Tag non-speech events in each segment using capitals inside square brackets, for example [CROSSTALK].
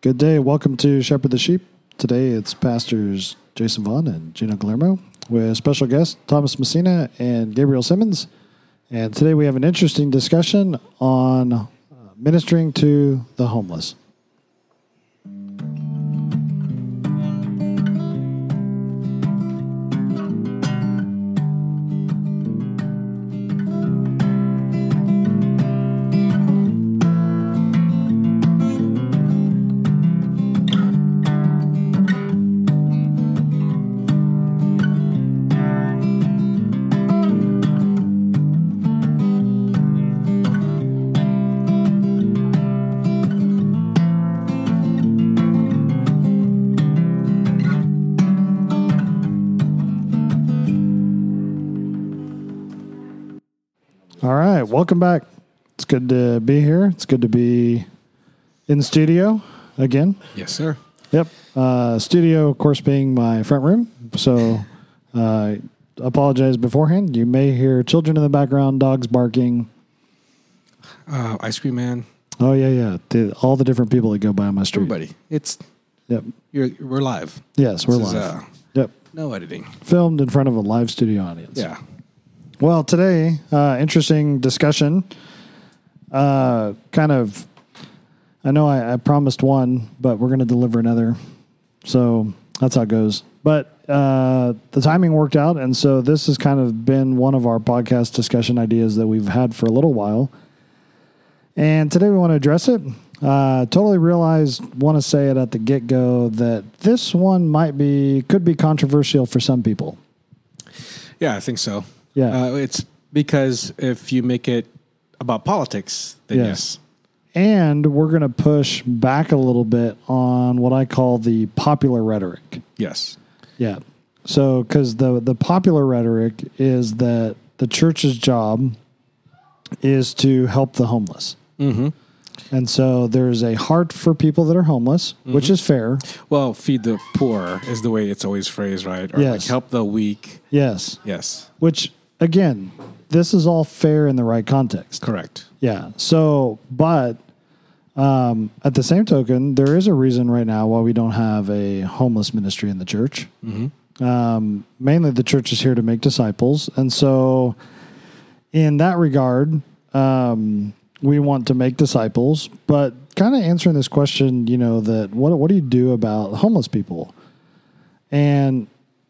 Good day. Welcome to Shepherd the Sheep. Today it's pastors Jason Vaughn and Gino Guillermo with special guests Thomas Messina and Gabriel Simmons. And today we have an interesting discussion on uh, ministering to the homeless. Welcome back. It's good to be here. It's good to be in studio again. Yes, sir. Yep. Uh, studio, of course, being my front room. So uh, apologize beforehand. You may hear children in the background, dogs barking. Uh, Ice Cream Man. Oh, yeah, yeah. The, all the different people that go by on my street. Everybody. It's Yep. you're we're live. Yes, we're This is, live. uh, yep. no editing. Filmed in front of a live studio audience. Yeah. Well, today, uh, interesting discussion. Uh, kind of, I know I, I promised one, but we're going to deliver another. So that's how it goes. But uh, the timing worked out. And so this has kind of been one of our podcast discussion ideas that we've had for a little while. And today we want to address it. Uh, totally realized, want to say it at the get go that this one might be, could be controversial for some people. Yeah, I think so. Yeah. Uh, it's because if you make it about politics, then Yes. yes. And we're going to push back a little bit on what I call the popular rhetoric. Yes. Yeah. So, because the, the popular rhetoric is that the church's job is to help the homeless. Mm-hmm. And so there's a heart for people that are homeless, which is fair. Well, feed the poor is the way it's always phrased, right? Or like Yes. help the weak. Yes. Yes. Which, again, this is all fair in the right context. Correct. Yeah. So, but um, at the same token, there is a reason right now why we don't have a homeless ministry in the church. Um, mainly, the church is here to make disciples, and so in that regard, um, we want to make disciples. But kind of answering this question, you know, that what what do you do about homeless people? And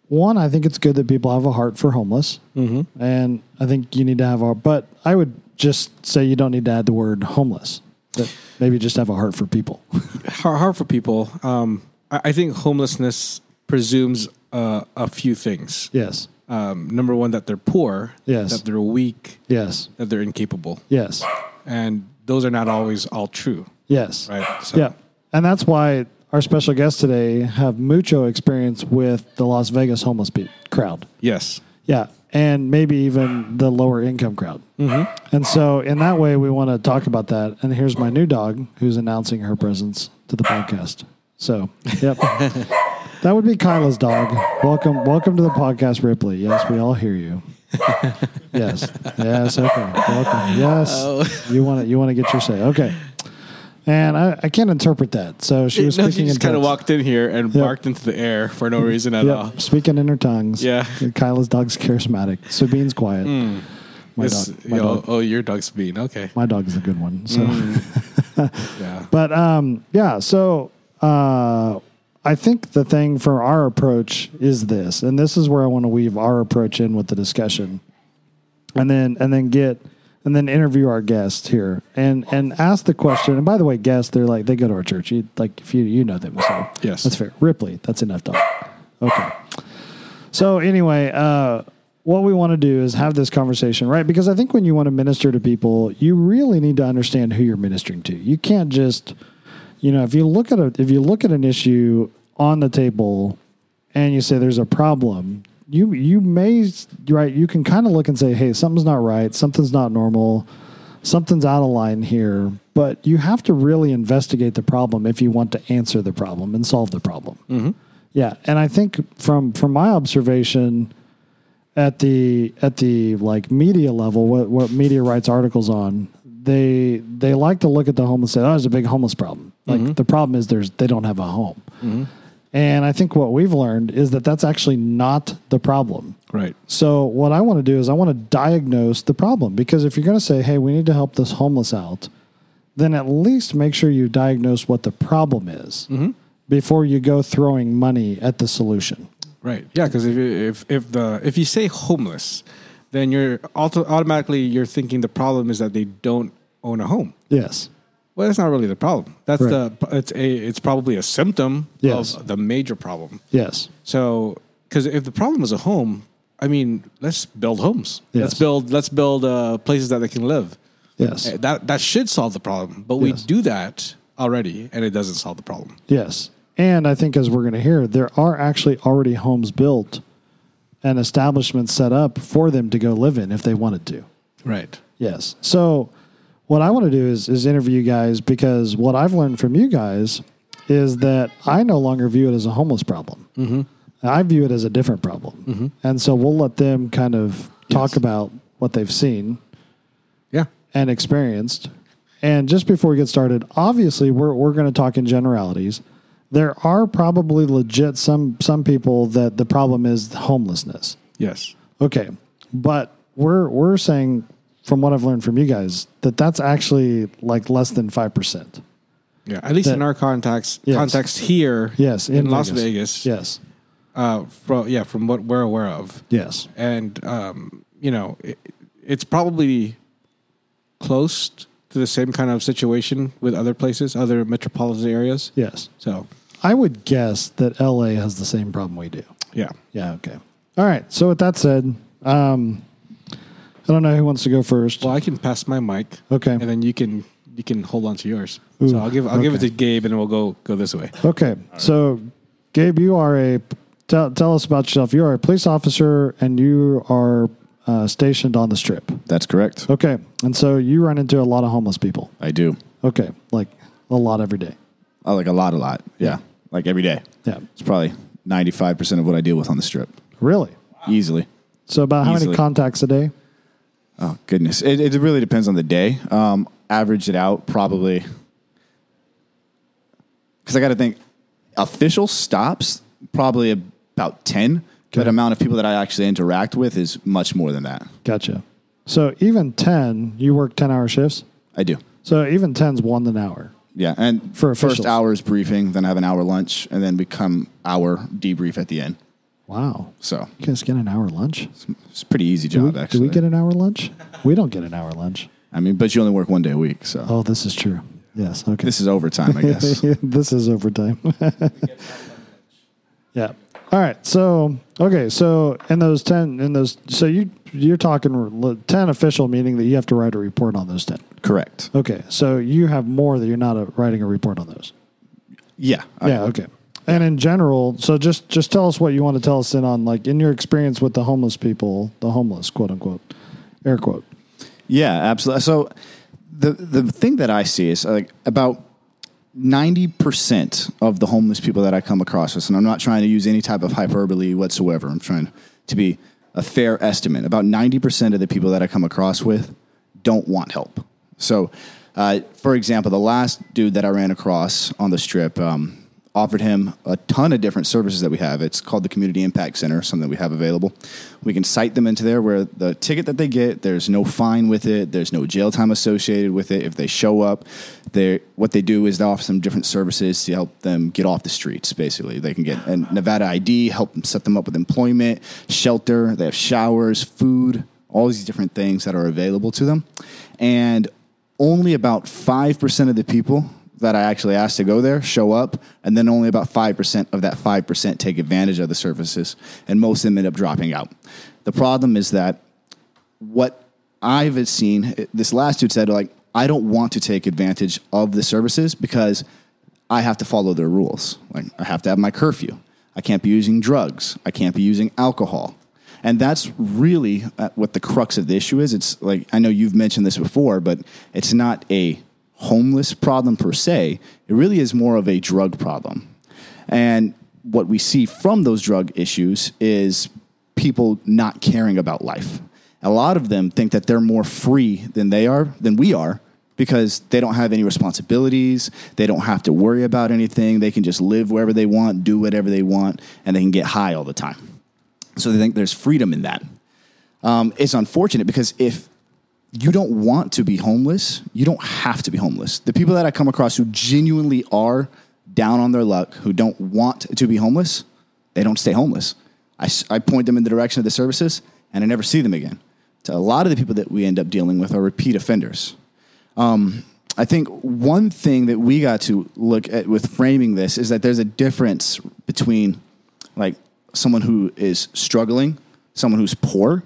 one, I think it's good that people have a heart for homeless, mm-hmm. and I think you need to have a. But I would just say you don't need to add the word homeless. That maybe just have a heart for people. [LAUGHS] Hard for people. Um, I, I think homelessness presumes uh, a few things. yes, Um, number one, that they're poor. Yes. That they're weak. yes, That they're incapable. yes, And those are not always all true, yes. right? So, Yeah, and that's why our special guests today have mucho experience with the Las Vegas homeless pe- crowd. Yes. Yeah, and maybe even the lower income crowd. Mm-hmm. And so, in that way, we want to talk about that. And here's my new dog who's announcing her presence to the podcast. So, yep, [LAUGHS] that would be Kyla's dog. Welcome, welcome to the podcast, Ripley. Yes, we all hear you. [LAUGHS] yes, yes, okay, welcome. Yes, you want to you want to get your say. Okay, and I, I can't interpret that. So she was No, speaking she just in kind of walked in here and barked into the air for no reason at all. Speaking in her tongues. Yeah. Kyla's dog's charismatic. Sabine's quiet. My dog. My yo, dog. Oh, your dog's being okay. My dog is a good one. So, [LAUGHS] Yeah. but um, yeah. So uh, I think the thing for our approach is this, and this is where I want to weave our approach in with the discussion, and then and then get and then interview our guests here and and ask the question. And by the way, guests, they're like they go to our church. You, like if you you know them, so Yes. that's fair. Ripley, that's enough dog. Okay. So anyway, uh, what we want to do is have this conversation, right? Because I think when you want to minister to people, you really need to understand who you're ministering to. You can't just, you know, if you look at a if you look at an issue on the table and you say there's a problem, you you may right you can kind of look and say, hey, something's not right, something's not normal, something's out of line here. But you have to really investigate the problem if you want to answer the problem and solve the problem. Mm-hmm. Yeah, and I think from from my observation at the at the like media level, what what media writes articles on, they they like to look at the homeless and say, "Oh, there's a big homeless problem." Like mm-hmm. the problem is there's they don't have a home. Mm-hmm. And I think what we've learned is that that's actually not the problem. Right. So what I want to do is I want to diagnose the problem because if you're going to say, "Hey, we need to help this homeless out," then at least make sure you diagnose what the problem is mm-hmm. before you go throwing money at the solution. Right. Yeah. Because if you- if if the if you say homeless, then you're auto, automatically you're thinking the problem is that they don't own a home. Yes. Well, that's not really the problem. That's Right. the it's a it's probably a symptom Yes. of the major problem. Yes. So, because if the problem is a home, I mean, let's build homes. Yes. Let's build let's build uh, places that they can live. Yes. Uh, That that should solve the problem. But we do that already, and it doesn't solve the problem. Yes. And I think as we're going to hear, there are actually already homes built and establishments set up for them to go live in if they wanted to. Right. Yes. So what I want to do is is interview you guys because what I've learned from you guys is that I no longer view it as a homeless problem. Mm-hmm. I view it as a different problem. And so we'll let them kind of talk Yes. about what they've seen Yeah. and experienced. And just before we get started, obviously we're we're going to talk in generalities. There are probably legit some some people that the problem is homelessness. Yes. Okay, but we're we're saying from what I've learned from you guys that that's actually like less than five percent. Yeah. At least That- in our context Yes. context here. Yes, In, Las Vegas. Yes, Uh, from yeah, from what we're aware of, yes, and um, you know, it, it's probably close to the same kind of situation with other places, other metropolitan areas. yes. So, I would guess that LA has the same problem we do. yeah. Yeah. Okay. All right. So with that said, um, I don't know who wants to go first. Well, I can pass my mic. Okay. And then you can you can hold on to yours. Ooh, so I'll give I'll give it to Gabe, and we'll go go this way. Okay. So, Gabe, you are a tell, tell us about yourself. You are a police officer and you are uh, stationed on the strip. That's correct. Okay. And so you run into a lot of homeless people. I do. Okay. Like a lot every day. I like a lot, a lot. Yeah. Like every day. Yeah. It's probably 95% of what I deal with on the strip. Really? Easily. So, about how many contacts a day? Oh, goodness. It, it really depends on the day. Um, average it out probably. Because I got to think, official stops, probably about 10. Okay. But amount of people that I actually interact with is much more than that. Gotcha. So, even 10, you work 10 hour shifts. I do. So, even 10's one an hour. Yeah. And For officials. first hour is briefing, then I have an hour lunch, and then we come hour debrief at the end. Wow. So You guys get an hour lunch? it's a pretty easy Do job, we, actually. do we get an hour lunch? We don't get an hour lunch. I mean, but you only work one day a week, so Oh, this is true. Yes. Okay. this is overtime, I guess. [LAUGHS] this is overtime. [LAUGHS] yeah. All right. So okay. So in those ten, in those, so you you're talking ten official, meaning that you have to write a report on those ten. Correct. Okay. So you have more that you're not uh writing a report on those. Yeah. I- Yeah. Okay. And in general, so just just tell us what you want to tell us in on like in your experience with the homeless people, the homeless, quote unquote, air quote. yeah, absolutely. So the the thing that I see is like about ninety percent of the homeless people that I come across with, and I'm not trying to use any type of hyperbole whatsoever. I'm trying to be a fair estimate. About ninety percent of the people that I come across with don't want help. So, uh, for example, the last dude that I ran across on the strip. Um, offered him a ton of different services that we have. It's called the Community Impact Center, something that we have available. We can cite them into there where the ticket that they get, there's no fine with it, there's no jail time associated with it. If they show up, they what they do is they offer some different services to help them get off the streets. Basically, they can get a Nevada ID, help them set them up with employment, shelter. They have showers, food, all these different things that are available to them, and only about five percent of the people that I actually asked to go there show up, and then only about 5% of that 5% take advantage of the services, and most of them end up dropping out. The problem is that what I've seen, this last dude said, like, I don't want to take advantage of the services because I have to follow their rules. Like, I have to have my curfew. I can't be using drugs. I can't be using alcohol. And that's really uh, what the crux of the issue is. It's like, I know you've mentioned this before, but it's not a homeless problem per se. It really is more of a drug problem. And what we see from those drug issues is people not caring about life. A lot of them think that they're more free than they are, than we are, because they don't have any responsibilities. They don't have to worry about anything. They can just live wherever they want, do whatever they want, and they can get high all the time. So they think there's freedom in that. Um, it's unfortunate because if you don't want to be homeless, you don't have to be homeless. The people that I come across who genuinely are down on their luck, who don't want to be homeless, they don't stay homeless. I point them in the direction of the services and I never see them again. So a lot of the people that we end up dealing with are repeat offenders. Um, I think one thing that we got to look at with framing this is that there's a difference between like someone who is struggling, someone who's poor,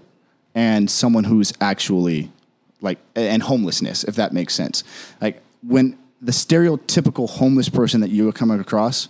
and someone who's actually like and homelessness, if that makes sense. Like when the stereotypical homeless person that you are coming across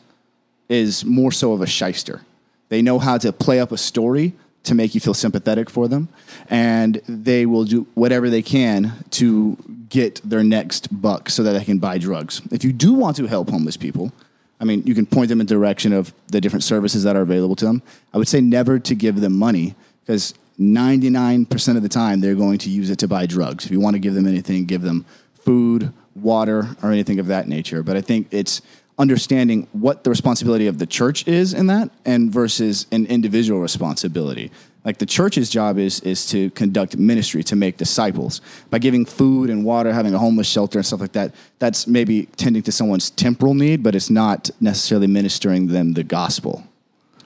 is more so of a shyster. They know how to play up a story to make you feel sympathetic for them, and they will do whatever they can to get their next buck so that they can buy drugs. If you do want to help homeless people, I mean, you can point them in the direction of the different services that are available to them. I would say never to give them money because 99% of the time they're going to use it to buy drugs. If you want to give them anything, give them food, water, or anything of that nature. But I think it's understanding what the responsibility of the church is in that and versus an individual responsibility. Like the church's job is is to conduct ministry, to make disciples. By giving food and water, having a homeless shelter and stuff like that, that's maybe tending to someone's temporal need, but it's not necessarily ministering them the gospel.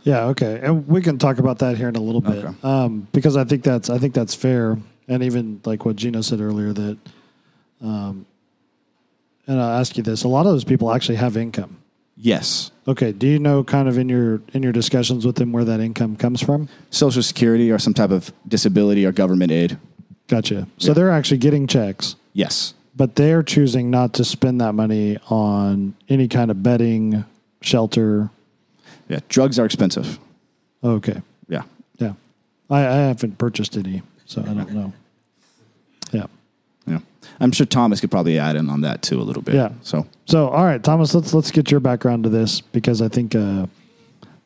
Yeah, okay, and we can talk about that here in a little bit Okay. um, because I think that's I think that's fair, and even like what Gino said earlier that, um, and I'll ask you this: a lot of those people actually have income. Yes. Okay, do you know kind of in your in your discussions with them where that income comes from? Social security or some type of disability or government aid. Gotcha. So Yeah. they're actually getting checks, Yes. but they're choosing not to spend that money on any kind of bedding, shelter. Yeah. Drugs are expensive. Okay, Yeah. yeah, I, I haven't purchased any, so I don't know. Yeah. Yeah. I'm sure Thomas could probably add in on that too a little bit. Yeah. So So, all right, Thomas, let's let's get your background to this because I think uh,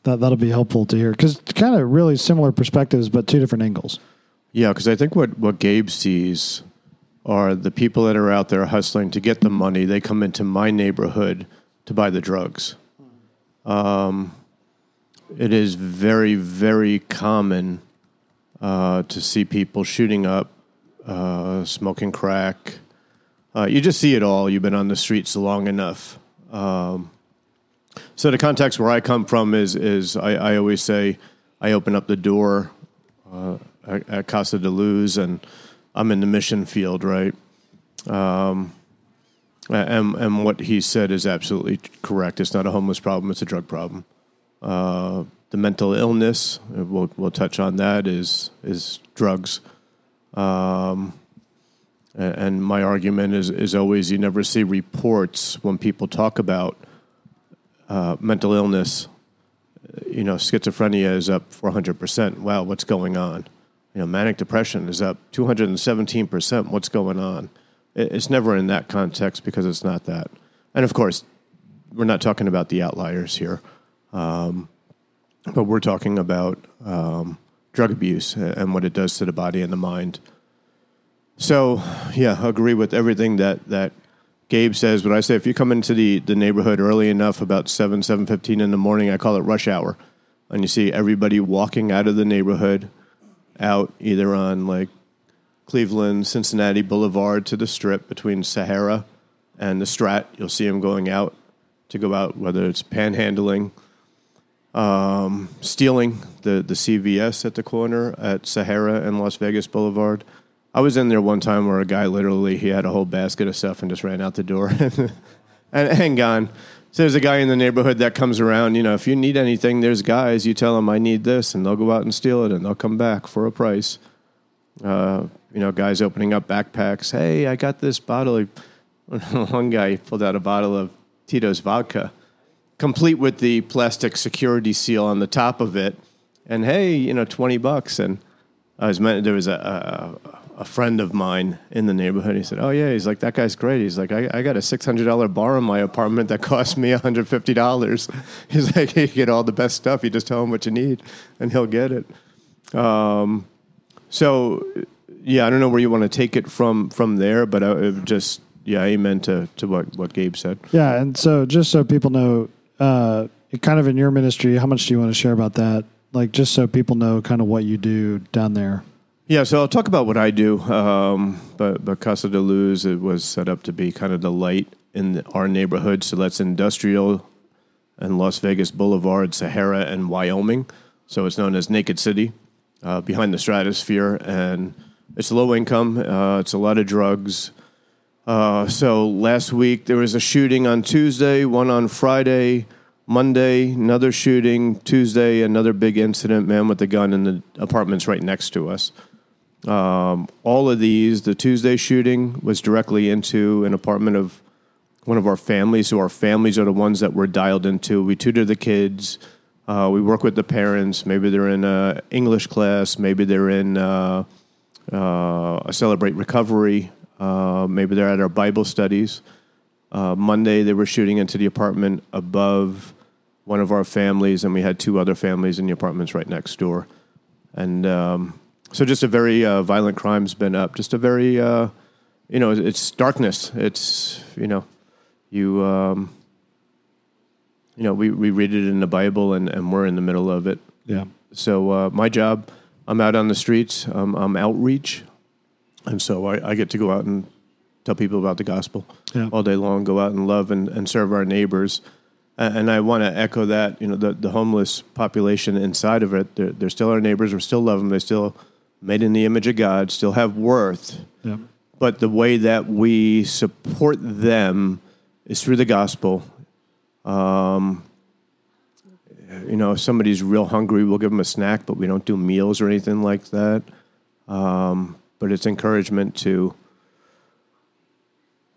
that that'll be helpful to hear because kind of really similar perspectives, but two different angles. Yeah, because I think what, what Gabe sees are the people that are out there hustling to get the money. They come into my neighborhood to buy the drugs. Um, it is very, very common uh, to see people shooting up, uh, smoking crack. Uh, you just see it all. You've been on the streets long enough. Um, so the context where I come from is is I, I always say I open up the door uh, at, at Casa de Luz and I'm in the mission field, right? Um, and and what he said is absolutely correct. It's not a homeless problem; it's a drug problem. Uh, the mental illness uh, we'll we'll touch on that is is drugs. Um, and my argument is is always you never see reports when people talk about uh, mental illness. You know, schizophrenia is up 400%. Wow, what's going on? You know, manic depression is up 217%. What's going on? It's never in that context because it's not that. And of course, we're not talking about the outliers here, um, but we're talking about um, drug abuse and what it does to the body and the mind. So, yeah, I agree with everything that, that Gabe says. But I say if you come into the, the neighborhood early enough, about 7, 7.15 in the morning, I call it rush hour, and you see everybody walking out of the neighborhood out either on like Cleveland, Cincinnati Boulevard to the strip between Sahara and the Strat. You'll see them going out to go out, whether it's panhandling, um, stealing the, the CVS at the corner at Sahara and Las Vegas Boulevard. I was in there one time where a guy literally he had a whole basket of stuff and just ran out the door [LAUGHS] and, and gone. So there's a guy in the neighborhood that comes around. You know, if you need anything, there's guys. You tell them I need this, and they'll go out and steal it, and they'll come back for a price. Uh, you know, guys opening up backpacks. Hey, I got this bottle. [LAUGHS] One guy pulled out a bottle of Tito's vodka, complete with the plastic security seal on the top of it. And hey, you know, twenty bucks. And I was meant there was a, a a friend of mine in the neighborhood. He said, "Oh yeah." He's like, "That guy's great." He's like, "I, I got a six hundred dollar bar in my apartment that cost me one hundred fifty dollars." [LAUGHS] He's like, "You get all the best stuff. You just tell him what you need, and he'll get it." Um, so, yeah, I don't know where you want to take it from from there, but I, it just yeah, amen to, to what, what Gabe said. Yeah, and so just so people know, uh, kind of in your ministry, how much do you want to share about that? Like, just so people know kind of what you do down there. Yeah, so I'll talk about what I do. Um, but, but Casa de Luz, it was set up to be kind of the light in our neighborhood. So that's industrial and Las Vegas Boulevard, Sahara, and Wyoming. So it's known as Naked City, uh, behind the stratosphere. And it's low income, uh, it's a lot of drugs. Uh, so last week there was a shooting on Tuesday, one on Friday, Monday, another shooting, Tuesday, another big incident, man with a gun in the apartments right next to us. Um, all of these, the Tuesday shooting was directly into an apartment of one of our families. So our families are the ones that we're dialed into. We tutor the kids. Uh, we work with the parents. Maybe they're in a English class. Maybe they're in uh, uh, a celebrate recovery. Uh, maybe they're at our Bible studies. Uh, Monday they were shooting into the apartment above one of our families, and we had two other families in the apartments right next door. And um, so, just a very uh, violent crime's been up. Just a very, you know, it's darkness. It's you know, you um, you know we, we read it in the bible and, and we're in the middle of it Yeah. so uh, my job i'm out on the streets um, i'm outreach and so I, I get to go out and tell people about the gospel Yeah. all day long go out and love and, and serve our neighbors A- and i want to echo that you know the, the homeless population inside of it they're, they're still our neighbors we still love them They're still made in the image of god still have worth Yeah. but the way that we support them is through the gospel. Um, you know, if somebody's real hungry, we'll give them a snack, but we don't do meals or anything like that. Um, but it's encouragement to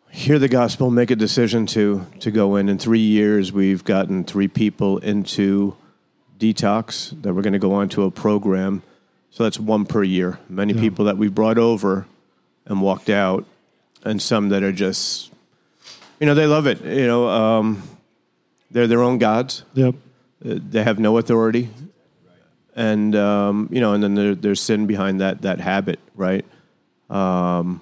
hear the gospel, make a decision to to go in. In three years, we've gotten three people into detox that we're going to go on to a program. So that's one per year. Many Yeah. people that we've brought over and walked out, and some that are just, you know, they love it. You know, um, they're their own gods. Yep. Uh, They have no authority, and um, you know, and then there, there's sin behind that that habit, right? Um,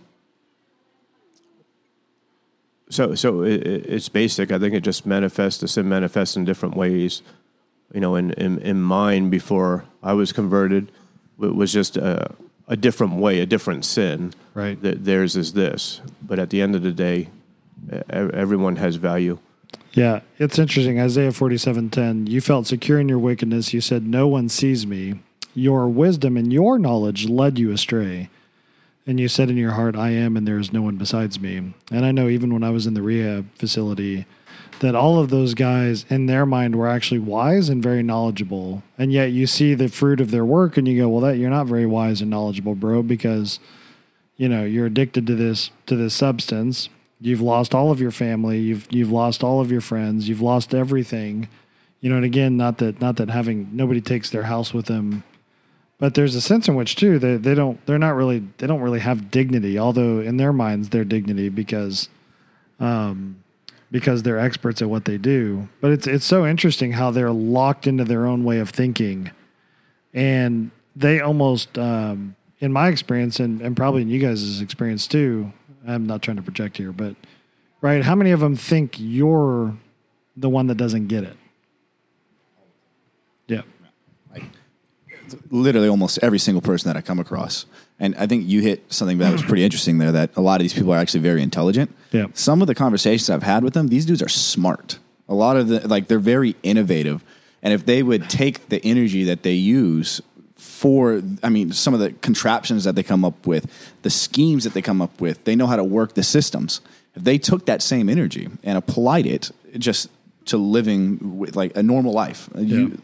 so, so it, it- it's basic. I think it just manifests. The sin manifests in different ways. You know, in in, in mine before I was converted, it was just a, a different way, a different sin. Right. Th- Theirs is this, but at the end of the day, everyone has value. Yeah, it's interesting. Isaiah forty-seven ten. You felt secure in your wickedness. You said, "No one sees me." Your wisdom and your knowledge led you astray, and you said in your heart, "I am, and there is no one besides me." And I know even when I was in the rehab facility, that all of those guys in their mind were actually wise and very knowledgeable, and yet you see the fruit of their work, and you go, "Well, that you're not very wise and knowledgeable, bro," because you know you're addicted to this to this substance. You've lost all of your family. You've you've lost all of your friends. You've lost everything. You know and again not that not that having nobody takes their house with them but there's a sense in which too they, they don't they're not really they don't really have dignity although in their minds they're dignity because um because they're experts at what they do. But it's it's so interesting how they're locked into their own way of thinking. And they almost um, in my experience and, and probably in you guys' experience too i'm not trying to project here but right how many of them think you're the one that doesn't get it? Yeah literally almost every single person that I come across. And I think you hit something that was pretty interesting there that a lot of these people are actually very intelligent. Yeah. Some of the conversations I've had with them, these dudes are smart. A lot of the, like, they're very innovative. And if they would take the energy that they use for, I mean, some of the contraptions that they come up with, the schemes that they come up with, they know how to work the systems. If they took that same energy and applied it just to living with like a normal life, you,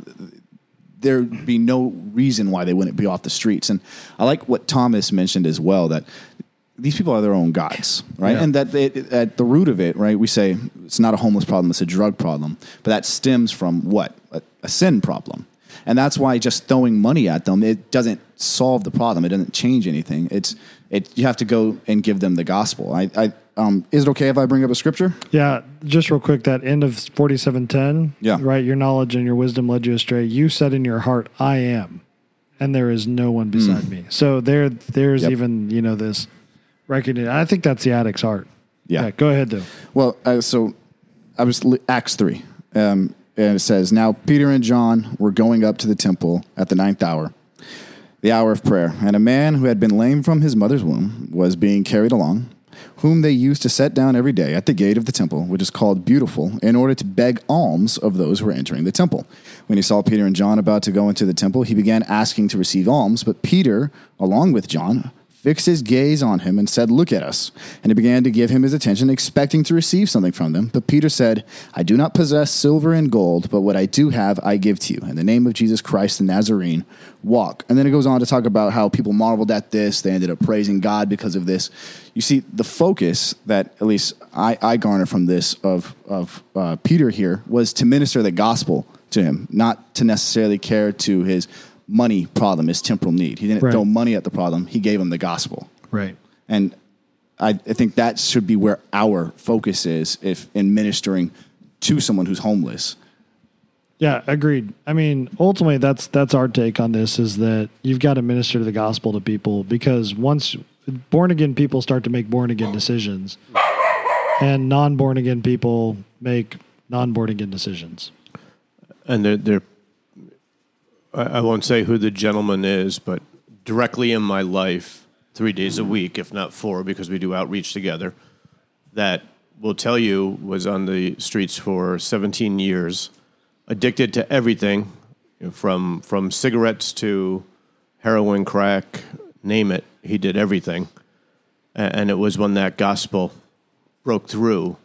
there'd be no reason why they wouldn't be off the streets. And I like what Thomas mentioned as well that these people are their own gods, right? Yeah. And that they, at the root of it, right, we say it's not a homeless problem, it's a drug problem. But that stems from what? A, a sin problem. And that's why just throwing money at them, it doesn't solve the problem. It doesn't change anything. It's it you have to go and give them the gospel. I, I um, is it okay if I bring up a scripture? Yeah, just real quick, that end of forty-seven ten. Yeah. right. Your knowledge and your wisdom led you astray. You said in your heart, "I am," and there is no one beside me. So there, there's Yep. even you know this recognition. I think that's the addict's heart. Yeah. Go ahead though. Well, uh, so I was Acts three, um, and it says, "Now Peter and John were going up to the temple at the ninth hour, the hour of prayer, and a man who had been lame from his mother's womb was being carried along." Whom they used to set down every day at the gate of the temple, which is called Beautiful, in order to beg alms of those who were entering the temple. When he saw Peter and John about to go into the temple, he began asking to receive alms, but Peter, along with John, fixed his gaze on him and said, Look at us. And he began to give him his attention, expecting to receive something from them. But Peter said, I do not possess silver and gold, but what I do have, I give to you. In the name of Jesus Christ the Nazarene, walk. And then it goes on to talk about how people marveled at this. They ended up praising God because of this. You see, the focus that at least I, I garner from this of, of uh, Peter here was to minister the gospel to him, not to necessarily care to his money problem, his temporal need. He didn't Right. throw money at the problem. He gave him the gospel. Right. And I, I think that should be where our focus is if in ministering to someone who's homeless. Yeah, agreed. I mean, ultimately, that's that's our take on this: is that you've got to minister the gospel to people because once born again people start to make born again decisions, and non born again people make non born again decisions. and they're, they're I, won't say who the gentleman is, but directly in my life, three days a week, if not four, because we do outreach together, that will tell you was on the streets for 17 years, addicted to everything, you know, from from cigarettes to heroin, crack, name it. He did everything, and it was when that gospel broke through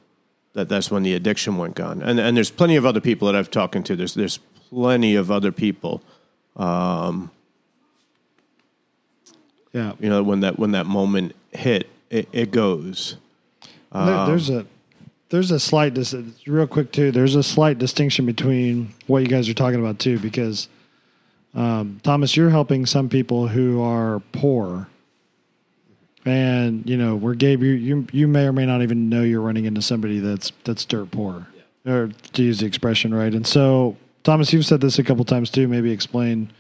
that that's when the addiction went gone. And and there's plenty of other people that I've talked to. There's there's plenty of other people. Yeah, You know when that when that moment hit, it, it goes. There- there's a there's a slight dis- real quick too. There's a slight distinction between what you guys are talking about too, because um, Thomas, you're helping some people who are poor, and you know, where Gabe, you, you you may or may not even know you're running into somebody that's that's dirt poor, or to use the expression right. And so, Thomas, you've said this a couple times too. Maybe explain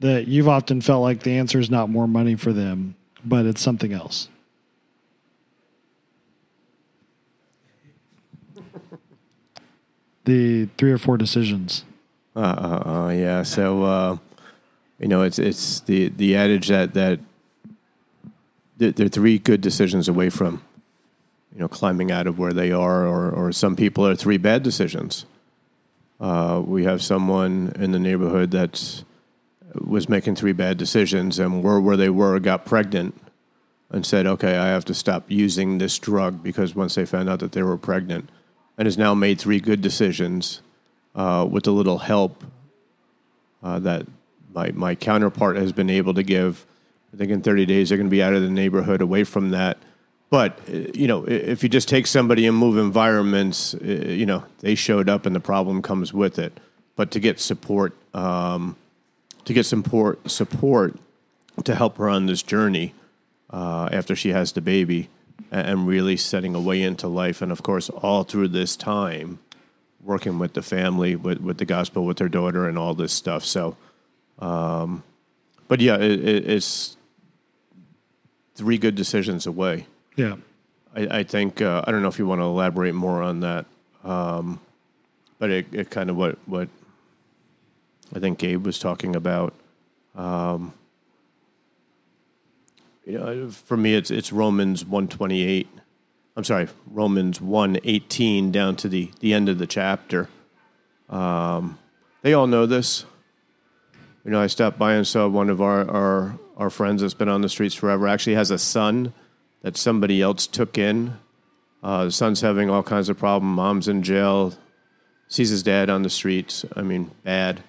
that you've often felt like the answer is not more money for them, but it's something else. the three or four decisions. Uh, uh, uh, yeah. So uh, you know, it's it's the the adage that that they're, three good decisions away from you know climbing out of where they are, or or some people are three bad decisions. Uh, we have someone in the neighborhood that was making three bad decisions and were where they were, got pregnant, and said, "Okay, I have to stop using this drug because once they found out that they were pregnant." And has now made three good decisions uh, with a little help uh, that my, my counterpart has been able to give. I think in 30 days they're going to be out of the neighborhood, away from that. But uh, you know, if you just take somebody and move environments, uh, you know, they showed up and the problem comes with it. But to get support, um, to get support, support to help her on this journey uh, after she has the baby, and really setting a way into life, and of course, all through this time, working with the family, with, with the gospel, with their daughter, and all this stuff. So, um, but yeah, it, it, it's three good decisions away. Yeah. I, I think uh, I don't know if you want to elaborate more on that, um, but it, it kind of what what I think Gabe was talking about. Um, you know, for me, it's it's Romans one twenty eight. I'm sorry, Romans one eighteen down to the the end of the chapter. Um, they all know this. You know, I stopped by and saw one of our, our our friends that's been on the streets forever. Actually, has a son that somebody else took in. Uh, son's having all kinds of problems. Mom's in jail. Sees his dad on the streets. I mean, bad.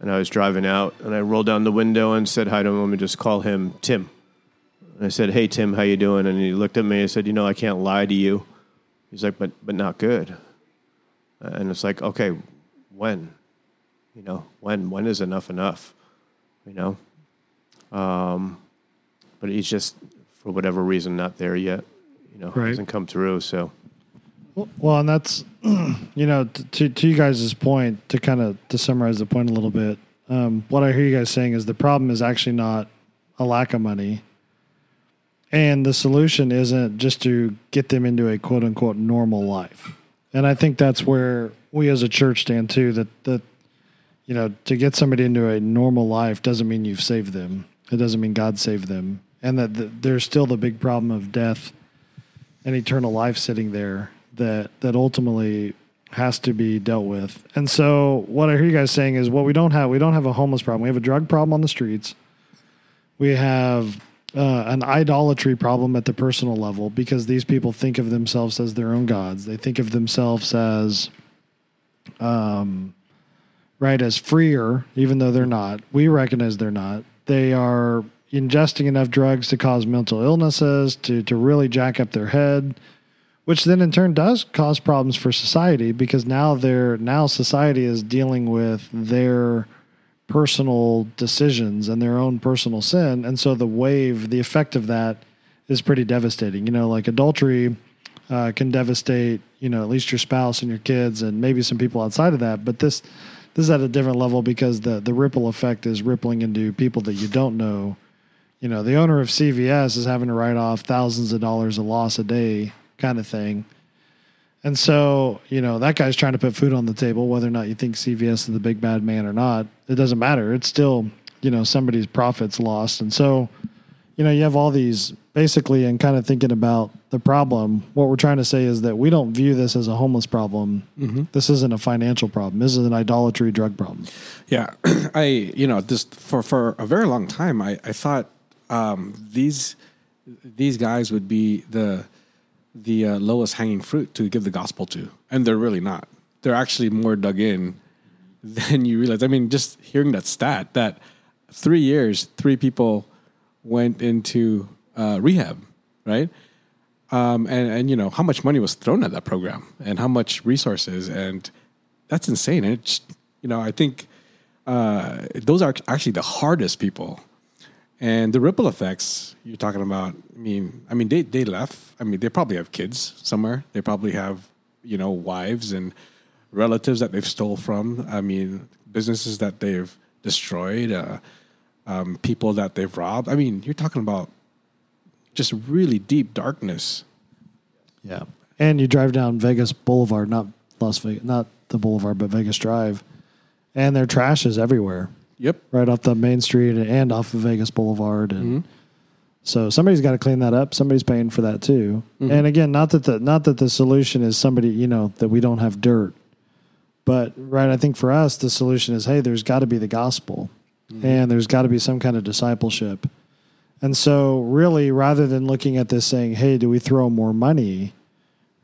And I was driving out, and I rolled down the window and said hi to him. Let me just call him Tim. And I said, "Hey Tim, how you doing?" And he looked at me and said, "You know, I can't lie to you." He's like, "But but not good." And it's like, okay, when? You know, when when is enough enough? You know. Um, but he's just for whatever reason not there yet. You know, Right. hasn't come through. So Well, and that's [CLEARS THROAT] you know to to you guys' point to kind of to summarize the point a little bit. Um, what I hear you guys saying is the problem is actually not a lack of money, and the solution isn't just to get them into a quote unquote normal life. And I think that's where we as a church stand too. That that you know to get somebody into a normal life doesn't mean you've saved them. It doesn't mean God saved them, and that the, there's still the big problem of death and eternal life sitting there that that ultimately has to be dealt with. And so what I hear you guys saying is what we don't have we don't have a homeless problem. We have a drug problem on the streets. We have uh, an idolatry problem at the personal level because these people think of themselves as their own gods. They think of themselves as um right as freer even though they're not. We recognize they're not. They are ingesting enough drugs to cause mental illnesses to to really jack up their head which then in turn does cause problems for society because now they're now society is dealing with their personal decisions and their own personal sin. And so the wave the effect of that is pretty devastating. You know like adultery uh, can devastate you know at least your spouse and your kids and maybe some people outside of that. But this this is at a different level because the the ripple effect is rippling into people that you don't know you know the owner of cvs is having to write off thousands of dollars of loss a day kind of thing. And so, you know, that guy's trying to put food on the table, whether or not you think CVS is the big bad man or not. It doesn't matter. It's still, you know, somebody's profits lost. And so, you know, you have all these basically, and kind of thinking about the problem, what we're trying to say is that we don't view this as a homeless problem. Mm-hmm. This isn't a financial problem. This is an idolatry drug problem. Yeah, [CLEARS THROAT] I you know this for for a very long time. I I thought um, these these guys would be the the uh, lowest hanging fruit to give the gospel to, and they're really not. They're actually more dug in than you realize. I mean, just hearing that stat that three years, three people went into uh, rehab, right? Um, and and you know how much money was thrown at that program, and how much resources, and that's insane. And it's you know I think uh, those are actually the hardest people. And the ripple effects you're talking about, I mean, I mean, they, they left. I mean, they probably have kids somewhere. They probably have, you know, wives and relatives that they've stole from. I mean, businesses that they've destroyed, uh, um, people that they've robbed. I mean, you're talking about just really deep darkness. Yeah. And you drive down Vegas Boulevard, not Las Vegas, not the Boulevard, but Vegas Drive, and their trash is everywhere, Yep. right off the main street and off of Vegas Boulevard, and mm-hmm. so somebody's got to clean that up. Somebody's paying for that too. Mm-hmm. And again, not that the not that the solution is somebody you know that we don't have dirt, but right. I think for us the solution is hey, there's got to be the gospel, mm-hmm. and there's got to be some kind of discipleship. And so, really, rather than looking at this saying, hey, do we throw more money?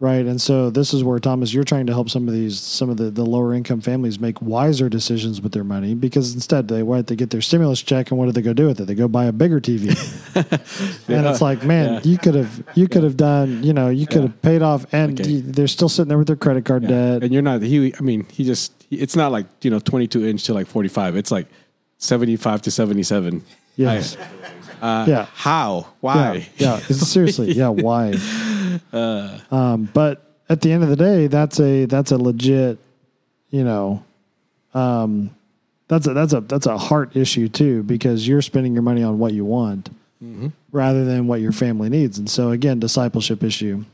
Right. And so, this is where, Thomas, you're trying to help some of these, some of the, the lower income families make wiser decisions with their money because instead they what? They get their stimulus check and what do they go do with it? They go buy a bigger TV. [LAUGHS] and it's like, man, you could have, you could have done, you know, you could have paid off and Okay. you- they're still sitting there with their credit card debt. And you're not, he, I mean, he just, it's not like, you know, 22 inch to like 45. It's like 75 to 77. Yes. I- uh, yeah. how? Why? Yeah, yeah. Seriously, [LAUGHS] yeah. Why? Um, but at the end of the day, that's a that's a legit, you know, um, that's a that's a that's a heart issue too because you're spending your money on what you want rather than what your family needs, and so again, discipleship issue.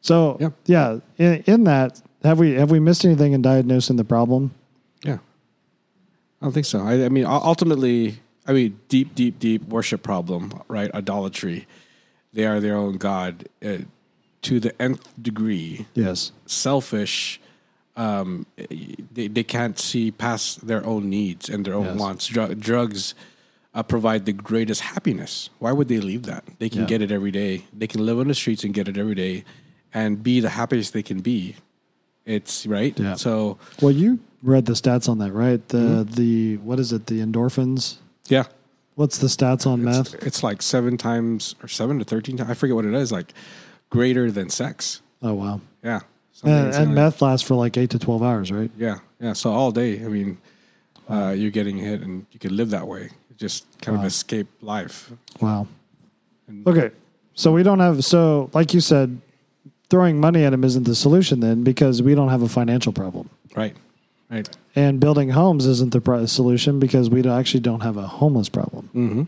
So Yeah. yeah, in, in that, have we have we missed anything in diagnosing the problem? Yeah. I don't think so. I, I mean, ultimately, I mean, deep, deep, deep worship problem, right? Idolatry. They are their own God uh, to the nth degree. Yes. Selfish. Um, they, they can't see past their own needs and their own Yes. wants. Dru- drugs uh, provide the greatest happiness. Why would they leave that? They can Yeah. get it every day. They can live on the streets and get it every day and be the happiest they can be. It's right. Yeah. So, Well, you read the stats on that, right? The Mm-hmm. the what is it? The endorphins. yeah. What's the stats on It's, meth? it's like seven times or seven to thirteen times. I forget what it is. Like greater than sex. Oh wow. Yeah. And, and meth lasts for like eight to twelve hours, right? Yeah. Yeah. So all day. I mean, uh, you're getting hit, and you could live that way. Just kind Wow. of escape life. Wow. Okay. So we don't have so like you said, throwing money at them isn't the solution then because we don't have a financial problem. Right. Right. And building homes isn't the solution because we actually don't have a homeless problem. Mm-hmm.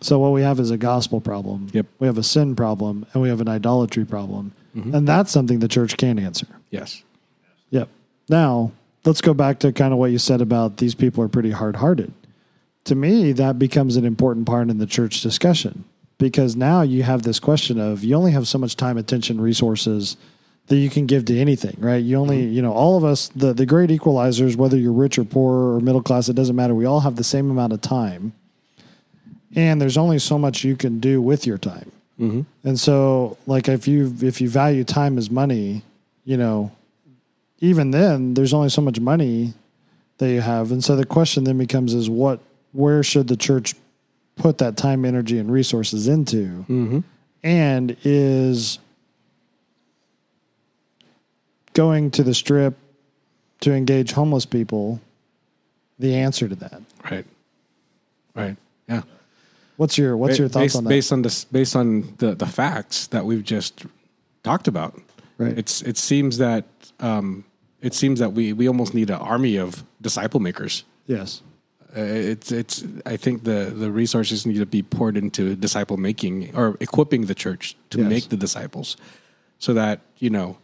So what we have is a gospel problem. Yep. We have a sin problem and we have an idolatry problem. Mm-hmm. And that's something the church can't answer. Yes. Yep. Now, let's go back to kind of what you said about these people are pretty hard hearted. To me, that becomes an important part in the church discussion because now you have this question of you only have so much time, attention, resources that you can give to anything, right? You only, you know, all of us, the, the great equalizers, whether you're rich or poor or middle class, it doesn't matter. We all have the same amount of time. And there's only so much you can do with your time. Mm-hmm. And so, like, if you if you value time as money, you know, even then, there's only so much money that you have, and so the question then becomes: is what where should the church put that time, energy, and resources into? Mm-hmm. And is going to the strip to engage homeless people the answer to that? Right. Right. Yeah. What's your what's your thoughts based, on that? Based on this, based on the the facts that we've just talked about. Right. It's it seems that um, it seems that we we almost need an army of disciple makers. yes. Uh, it's it's. I think the the resources need to be poured into disciple making or equipping the church to Yes. make the disciples, so that you know,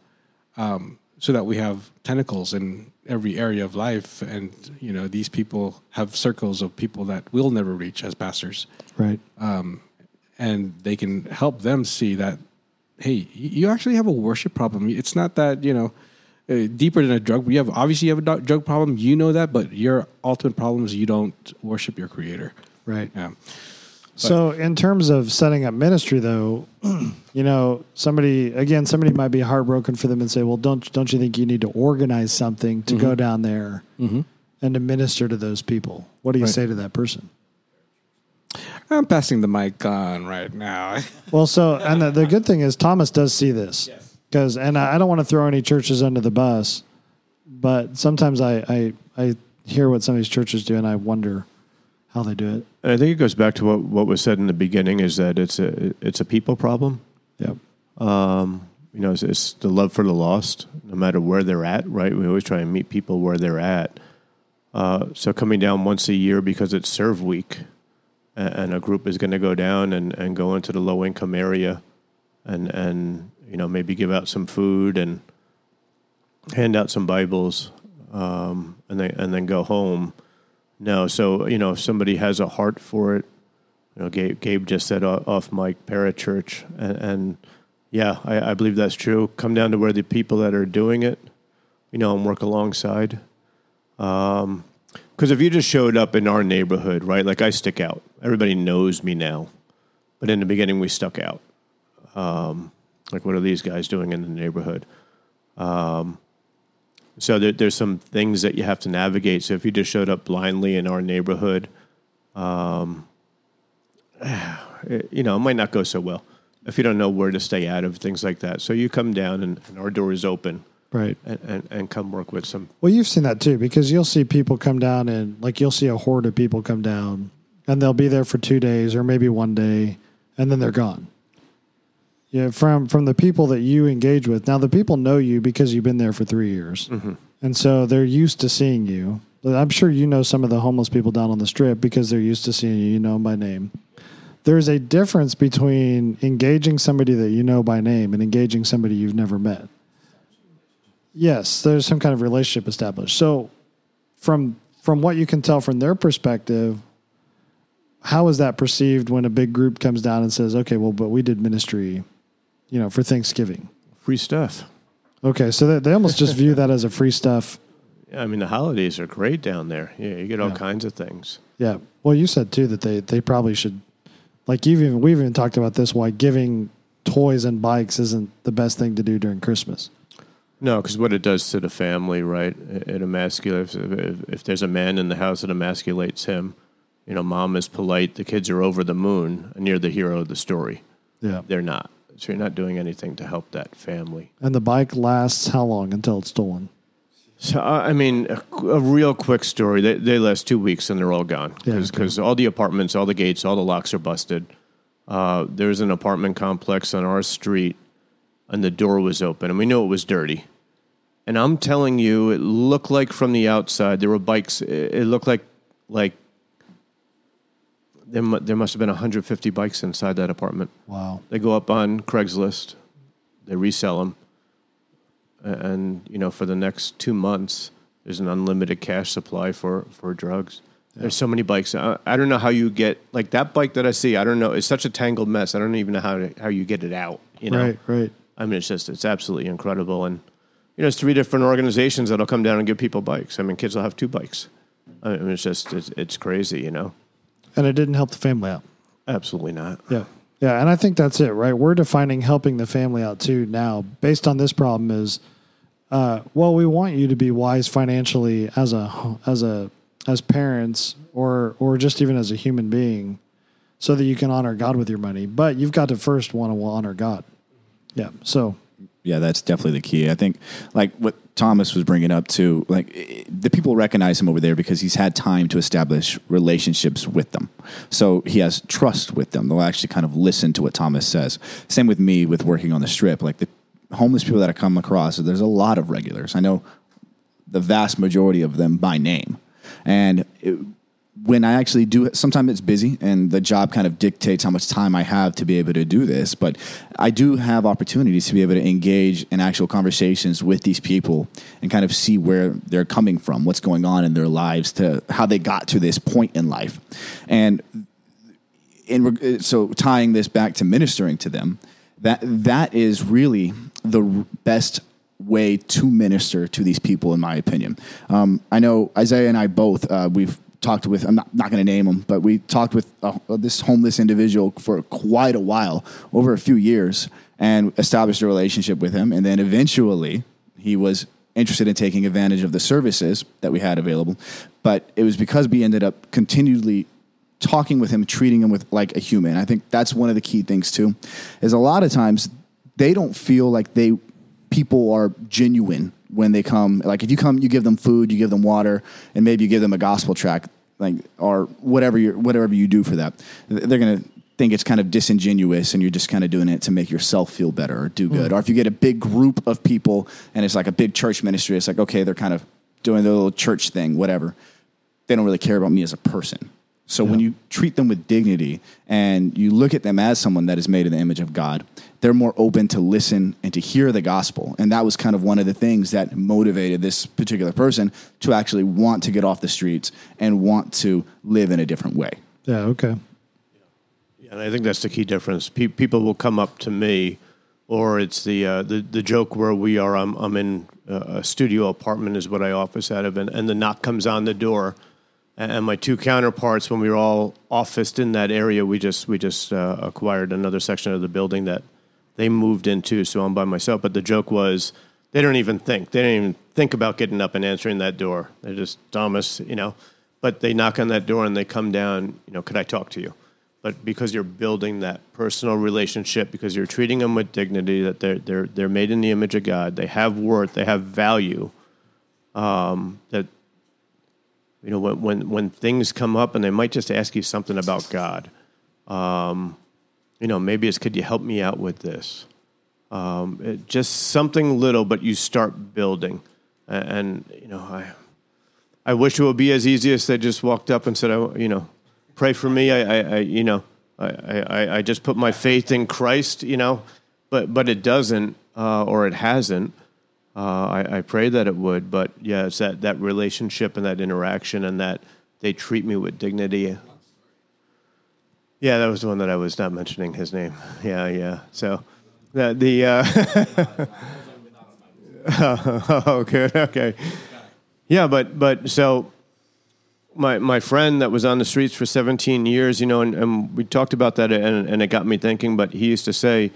um, so that we have tentacles in every area of life, and you know these people have circles of people that we'll never reach as pastors, Right. and they can help them see that, hey, you actually have a worship problem. It's not that you know. Uh, deeper than a drug, you have obviously you have a drug problem. You know that, but your ultimate problem is you don't worship your creator. Right. Yeah. So, in terms of setting up ministry, though, [CLEARS THROAT] you know, somebody again, somebody might be heartbroken for them and say, "Well, don't don't you think you need to organize something to go mm-hmm. down there mm-hmm. and to minister to those people?" What do you Right. say to that person? I'm passing the mic on right now. [LAUGHS] Well, so and the, the good thing is Thomas does see this because, and I, I don't want to throw any churches under the bus, but sometimes I, I I hear what some of these churches do, and I wonder how they do it. And I think it goes back to what, what was said in the beginning is that it's a it's a people problem. Yep. You know, it's, it's the love for the lost, no matter where they're at. Right? We always try and meet people where they're at. Uh, so coming down once a year because it's Serve Week, a- and a group is going to go down and, and go into the low income area, and and you know maybe give out some food and hand out some Bibles, um, and then and then go home. No, so you know if somebody has a heart for it, you know Gabe, Gabe just said o- off mic parachurch, and, and yeah, I, I believe that's true. Come down to where the people that are doing it, you know, and work alongside. Because if you just showed up in our neighborhood, right? Like I stick out. Everybody knows me now, but in the beginning we stuck out. Um, like what are these guys doing in the neighborhood? Um, so there, there's some things that you have to navigate. So if you just showed up blindly in our neighborhood, um, it, [SIGHS] you know, it might not go so well if you don't know where to stay out of things like that. So you come down and, and our door is open Right. and, and, and come work with some Well, you've seen that too, because you'll see people come down and like you'll see a horde of people come down and they'll be there for two days or maybe one day and then they're gone. Yeah, from from the people that you engage with. Now the people know you because you've been there for three years, mm-hmm. and so they're used to seeing you. I'm sure you know some of the homeless people down on the strip because they're used to seeing you. You know them by name. There's a difference between engaging somebody that you know by name and engaging somebody you've never met. Yes, there's some kind of relationship established. So, from from what you can tell from their perspective, how is that perceived when a big group comes down and says, "Okay, well, but we did ministry, you know, for Thanksgiving." free stuff. Okay, so they, they almost just view that as a free stuff. I mean, the holidays are great down there. Yeah, you get all Yeah. kinds of things. Yeah. Well, you said too that they they probably should, like you've even we've even talked about this. Why giving toys and bikes isn't the best thing to do during Christmas. No, because what it does to the family, right? It, it emasculates. If, if, if there's a man in the house, it emasculates him. You know, mom is polite, the kids are over the moon, and you're the hero of the story. Yeah. They're not. So you're not doing anything to help that family. And the bike lasts how long until it's stolen? So, uh, I mean, a, a real quick story. They, they last two weeks and they're all gone Yeah, because all the apartments, all the gates, all the locks are busted. Uh, there's an apartment complex on our street, and the door was open, and we knew it was dirty. And I'm telling you, it looked like from the outside there were bikes. It looked like like there, there must have been 150 bikes inside that apartment. Wow. They go up on Craigslist, they resell them, and you know for the next two months, there's an unlimited cash supply for for drugs. There's so many bikes. I, I don't know how you get like that bike that I see. I don't know. It's such a tangled mess. I don't even know how to, how you get it out. You know, Right, right. I mean, it's just it's absolutely incredible. And you know, it's three different organizations that'll come down and give people bikes. I mean, kids will have two bikes. I mean, it's just it's, it's crazy. You know, And it didn't help the family out. absolutely not. Yeah. Yeah. And I think that's it, right? We're defining helping the family out too now based on this problem is, uh, well, we want you to be wise financially as a, as a, as parents or, or just even as a human being so that you can honor God with your money. But you've got to first want to honor God. Yeah. So Yeah, that's definitely the key. I think, like what Thomas was bringing up too, like the people recognize him over there because he's had time to establish relationships with them. So he has trust with them. They'll actually kind of listen to what Thomas says. Same with me with working on the strip. Like the homeless people that I come across, there's a lot of regulars. I know the vast majority of them by name. And it, when I actually do it, sometimes it's busy and the job kind of dictates how much time I have to be able to do this. But I do have opportunities to be able to engage in actual conversations with these people and kind of see where they're coming from, what's going on in their lives, to how they got to this point in life. And in so tying this back to ministering to them, that that is really the best way to minister to these people, in my opinion. Um, I know Isaiah and I both uh, we've talked with. I'm not, not going to name him, but we talked with uh, this homeless individual for quite a while, over a few years, and established a relationship with him, and then eventually he was interested in taking advantage of the services that we had available. But it was because we ended up continually talking with him, treating him with like a human. I think that's one of the key things too. Is a lot of times they don't feel like they people are genuine when they come. Like if you come, you give them food, you give them water, and maybe you give them a gospel tract, like or whatever you whatever you do for that. They're gonna think it's kind of disingenuous and you're just kind of doing it to make yourself feel better or do good. Mm. Or if you get a big group of people and it's like a big church ministry, it's like okay, they're kind of doing their little church thing, whatever. They don't really care about me as a person. So when you treat them with dignity and you look at them as someone that is made in the image of God, they're more open to listen and to hear the gospel. And that was kind of one of the things that motivated this particular person to actually want to get off the streets and want to live in a different way. yeah. Okay. Yeah, and I think that's the key difference. Pe- people will come up to me, or it's the uh, the the joke where we are. I'm I'm in uh, a studio apartment is what I office out of, and, and the knock comes on the door, and, my two counterparts, when we were all officed in that area, we just we just uh, acquired another section of the building that they moved into, so I'm by myself. But the joke was they don't even think they don't even think about getting up and answering that door. They're just Thomas, you know. But they knock on that door and they come down. You know, could I talk to you? but because you're building that personal relationship, because you're treating them with dignity, that they're they're they're made in the image of God, they have worth, they have value. Um, that you know when when when things come up and they might just ask you something about God, um, you know maybe it's could you help me out with this? Um, it, just something little, but you start building, and, and you know I. I wish it would be as easy as they just walked up and said, "I, you know, pray for me." I, I, I you know, I, I, I just put my faith in Christ, you know, but but it doesn't, uh, or it hasn't. Uh, I, I pray that it would, but yeah, it's that that relationship and that interaction, and that they treat me with dignity. Yeah, that was the one that I was not mentioning his name. [LAUGHS] Yeah, yeah. So the the. Uh, [LAUGHS] oh, good. Okay. Yeah, but but so my my friend that was on the streets for 17 years, you know, and, and we talked about that, and, and it got me thinking. But he used to say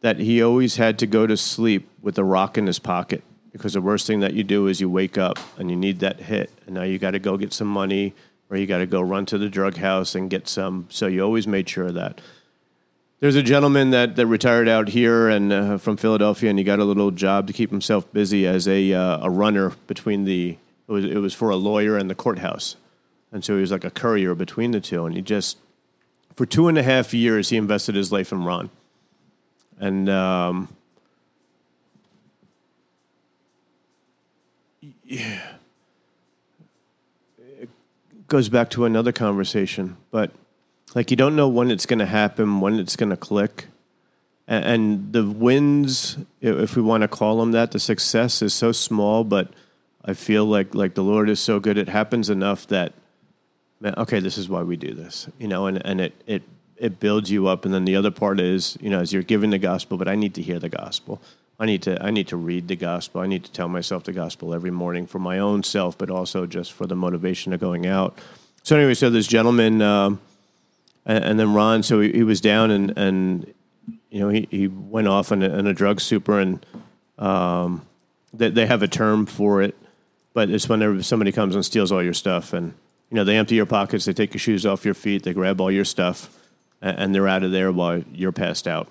that he always had to go to sleep with a rock in his pocket because the worst thing that you do is you wake up and you need that hit, and now you got to go get some money or you got to go run to the drug house and get some. So you always made sure of that. There's a gentleman that, that retired out here and uh, from Philadelphia, and he got a little job to keep himself busy as a uh, a runner between the it was it was for a lawyer and the courthouse, and so he was like a courier between the two, and he just for two and a half years he invested his life in run, and um, yeah, it goes back to another conversation, but like you don't know when it's going to happen, when it's going to click. And, and the wins, if we want to call them that, the success is so small, but I feel like like the Lord is so good. It happens enough that, man, okay, this is why we do this, you know, and, and it, it, it builds you up. And then the other part is, you know, as you're giving the gospel, but I need to hear the gospel. I need to, I need to read the gospel. I need to tell myself the gospel every morning for my own self, but also just for the motivation of going out. So anyway, so this gentleman, um, and, and then Ron, so he, he was down and, and, you know, he, he went off on a, a drug super and, um, they, they have a term for it, but it's whenever somebody comes and steals all your stuff and, you know, they empty your pockets, they take your shoes off your feet, they grab all your stuff and, they're out of there while you're passed out.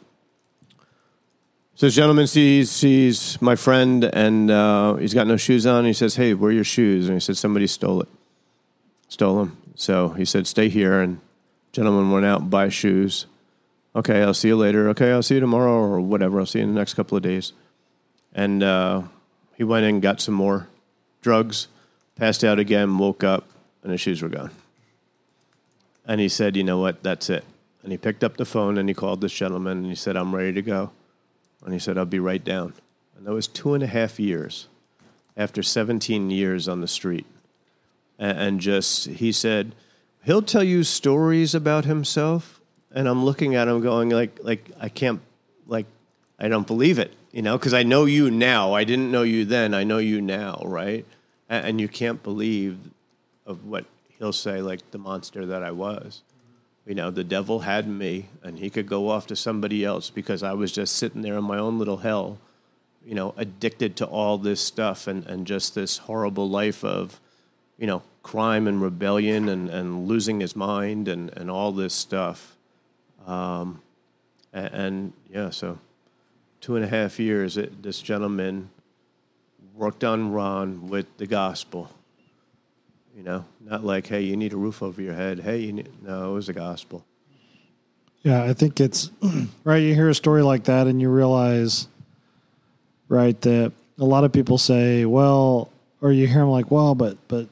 So this gentleman sees sees my friend and uh, he's got no shoes on. He says, "Hey, where are your shoes?" And he said, "Somebody stole it, stole them." So he said, "Stay here." And gentleman went out and buy shoes. Okay, I'll see you later. Okay, I'll see you tomorrow or whatever. I'll see you in the next couple of days. And uh, he went in, got some more drugs, passed out again, woke up, and his shoes were gone. And he said, "You know what? That's it." And he picked up the phone and he called this gentleman and he said, "I'm ready to go." And he said, I'll be right down. And that was two and a half years after 17 years on the street. And, just, he said, he'll tell you stories about himself. And I'm looking at him going, like, like I can't, like, I don't believe it, you know, because I know you now. I didn't know you then. I know you now, right? And, and you can't believe of what he'll say, like the monster that I was. You know, the devil had me, and he could go off to somebody else because I was just sitting there in my own little hell, you know, addicted to all this stuff and, and just this horrible life of, you know, crime and rebellion and, and losing his mind and, and all this stuff. Um, and, and yeah, so two and a half years, it, this gentleman worked on Ron with the gospel. You know, not like, hey, you need a roof over your head. Hey, you need, no, it was the gospel. Yeah, I think it's [CLEARS THROAT] right. You hear a story like that and you realize, right, that a lot of people say, well, or you hear them like, well, but, but,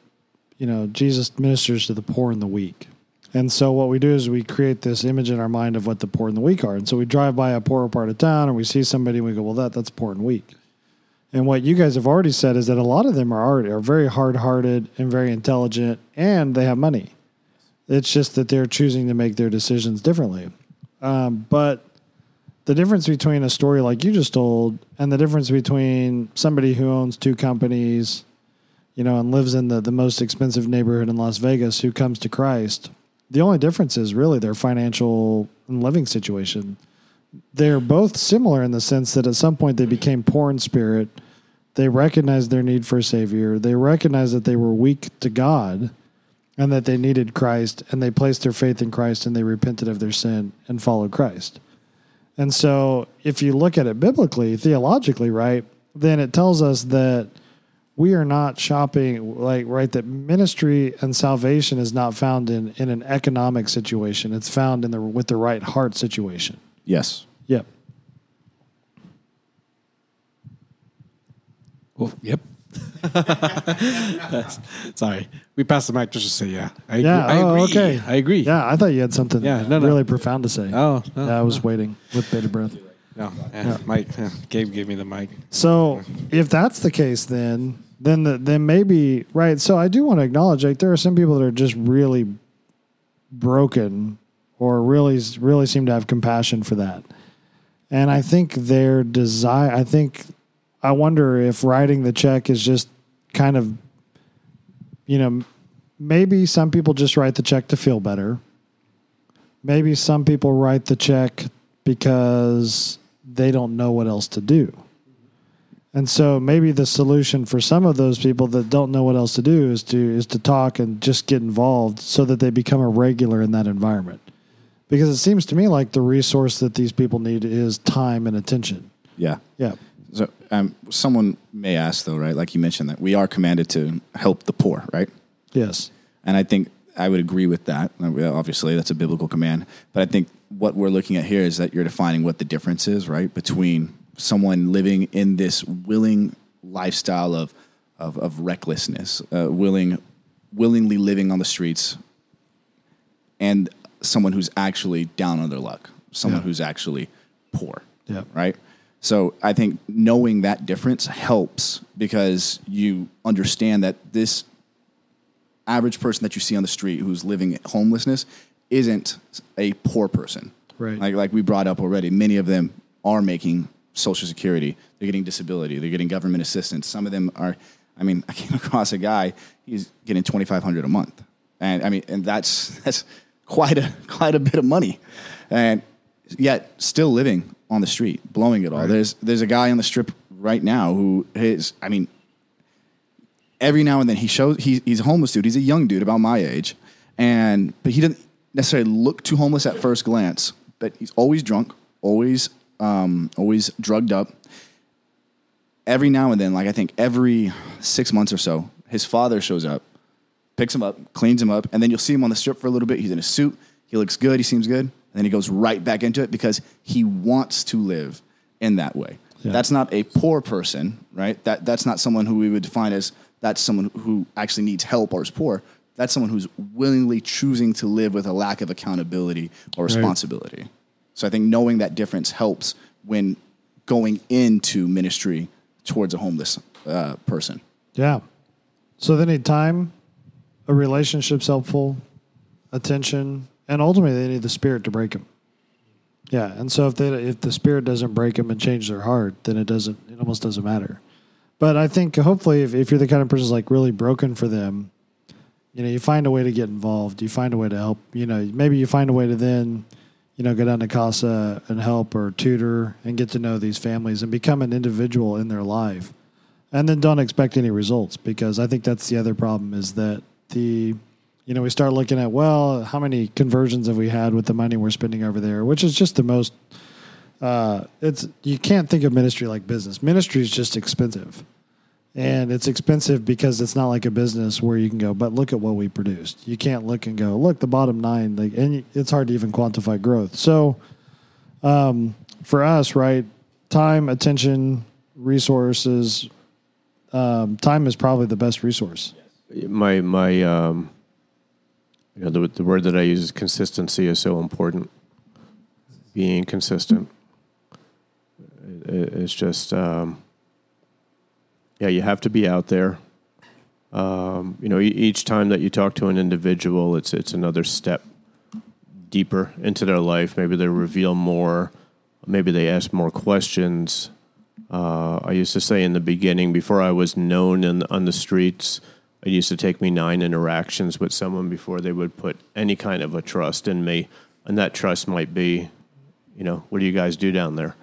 you know, Jesus ministers to the poor and the weak. And so what we do is we create this image in our mind of what the poor and the weak are. And so we drive by a poorer part of town and we see somebody and we go, well, that, that's poor and weak. And what you guys have already said is that a lot of them are already are very hard hearted and very intelligent and they have money. It's just that they're choosing to make their decisions differently. Um, but the difference between a story like you just told and the difference between somebody who owns two companies, you know, and lives in the, the most expensive neighborhood in Las Vegas who comes to Christ, the only difference is really their financial and living situation. They're both similar in the sense that at some point they became poor in spirit. They recognized their need for a savior. They recognized that they were weak to God and that they needed Christ, and they placed their faith in Christ and they repented of their sin and followed Christ. And so, if you look at it biblically, theologically, right, then it tells us that we are not shopping, like, right, that ministry and salvation is not found in, in an economic situation. It's found in the with the right heart situation. Yes. Yep. Well, yep. [LAUGHS] Sorry, we passed the mic just to say yeah. I Yeah. agree. I oh, agree. okay. I agree. Yeah, I thought you had something Yeah, no, no. really profound to say. Oh no, yeah, I was waiting with bated breath. no. Eh, yeah, Mike, yeah, Gabe gave me the mic. So if that's the case, then then the, then maybe right. So I do want to acknowledge like there are some people that are just really broken or really really seem to have compassion for that, and I think their desire. I think I wonder if writing the check is just kind of you know maybe some people just write the check to feel better. Maybe some people write the check because they don't know what else to do. And so maybe the solution for some of those people that don't know what else to do is to is to talk and just get involved so that they become a regular in that environment. Because it seems to me like the resource that these people need is time and attention. Yeah. Yeah. So um, someone may ask, though, right? Like you mentioned, that we are commanded to help the poor, right? Yes. And I think I would agree with that. Obviously, that's a biblical command. But I think what we're looking at here is that you're defining what the difference is, right, between someone living in this willing lifestyle of of, of recklessness, uh, willing willingly living on the streets, and someone who's actually down on their luck, someone Yeah. who's actually poor. Yeah. Right. So I think knowing that difference helps because you understand that this average person that you see on the street who's living in homelessness isn't a poor person. Right. Like like we brought up already, many of them are making social security. They're getting disability. They're getting government assistance. Some of them are I mean, [LAUGHS] I came across a guy, he's getting 2500 a month. And I mean, and that's [LAUGHS] that's quite a [LAUGHS] quite a bit of money. And yet still living on the street, blowing it all. There's there's a guy on the strip right now who is I mean, every now and then he shows he, he's a homeless dude. He's a young dude about my age, and but he doesn't necessarily look too homeless at first glance. But he's always drunk, always um, always drugged up. Every now and then, like I think every six months or so, his father shows up, picks him up, cleans him up, and then you'll see him on the strip for a little bit. He's in a suit. He looks good. He seems good. And then he goes right back into it because he wants to live in that way. Yeah. That's not a poor person, right? That that's not someone who we would define as that's someone who actually needs help or is poor. That's someone who's willingly choosing to live with a lack of accountability or responsibility. So I think knowing that difference helps when going into ministry towards a homeless uh, person. Yeah. So then, need time, a relationship's helpful, attention, and ultimately they need the spirit to break them. Yeah, and so if they if the spirit doesn't break them and change their heart, then it doesn't it almost doesn't matter. But I think hopefully if, if you're the kind of person who's like really broken for them, you know, you find a way to get involved. You find a way to help. You know, maybe you find a way to then, you know, go down to Casa and help or tutor and get to know these families and become an individual in their life and then don't expect any results because I think that's the other problem is that the you know we start looking at well how many conversions have we had with the money we're spending over there which is just the most uh, it's you can't think of ministry like business. Ministry is just expensive. And it's expensive because it's not like a business where you can go but look at what we produced. You can't look and go look the bottom nine like and it's hard to even quantify growth. So um, for us right time attention resources um, time is probably the best resource. My my um, you know the the word that I use is consistency is so important. Being consistent. It- it's just um, yeah, you have to be out there. Um, you know, each time that you talk to an individual, it's it's another step deeper into their life. Maybe they reveal more. Maybe they ask more questions. Uh, I used to say in the beginning, before I was known in, on the streets, it used to take me nine interactions with someone before they would put any kind of a trust in me. And that trust might be, you know, what do you guys do down there?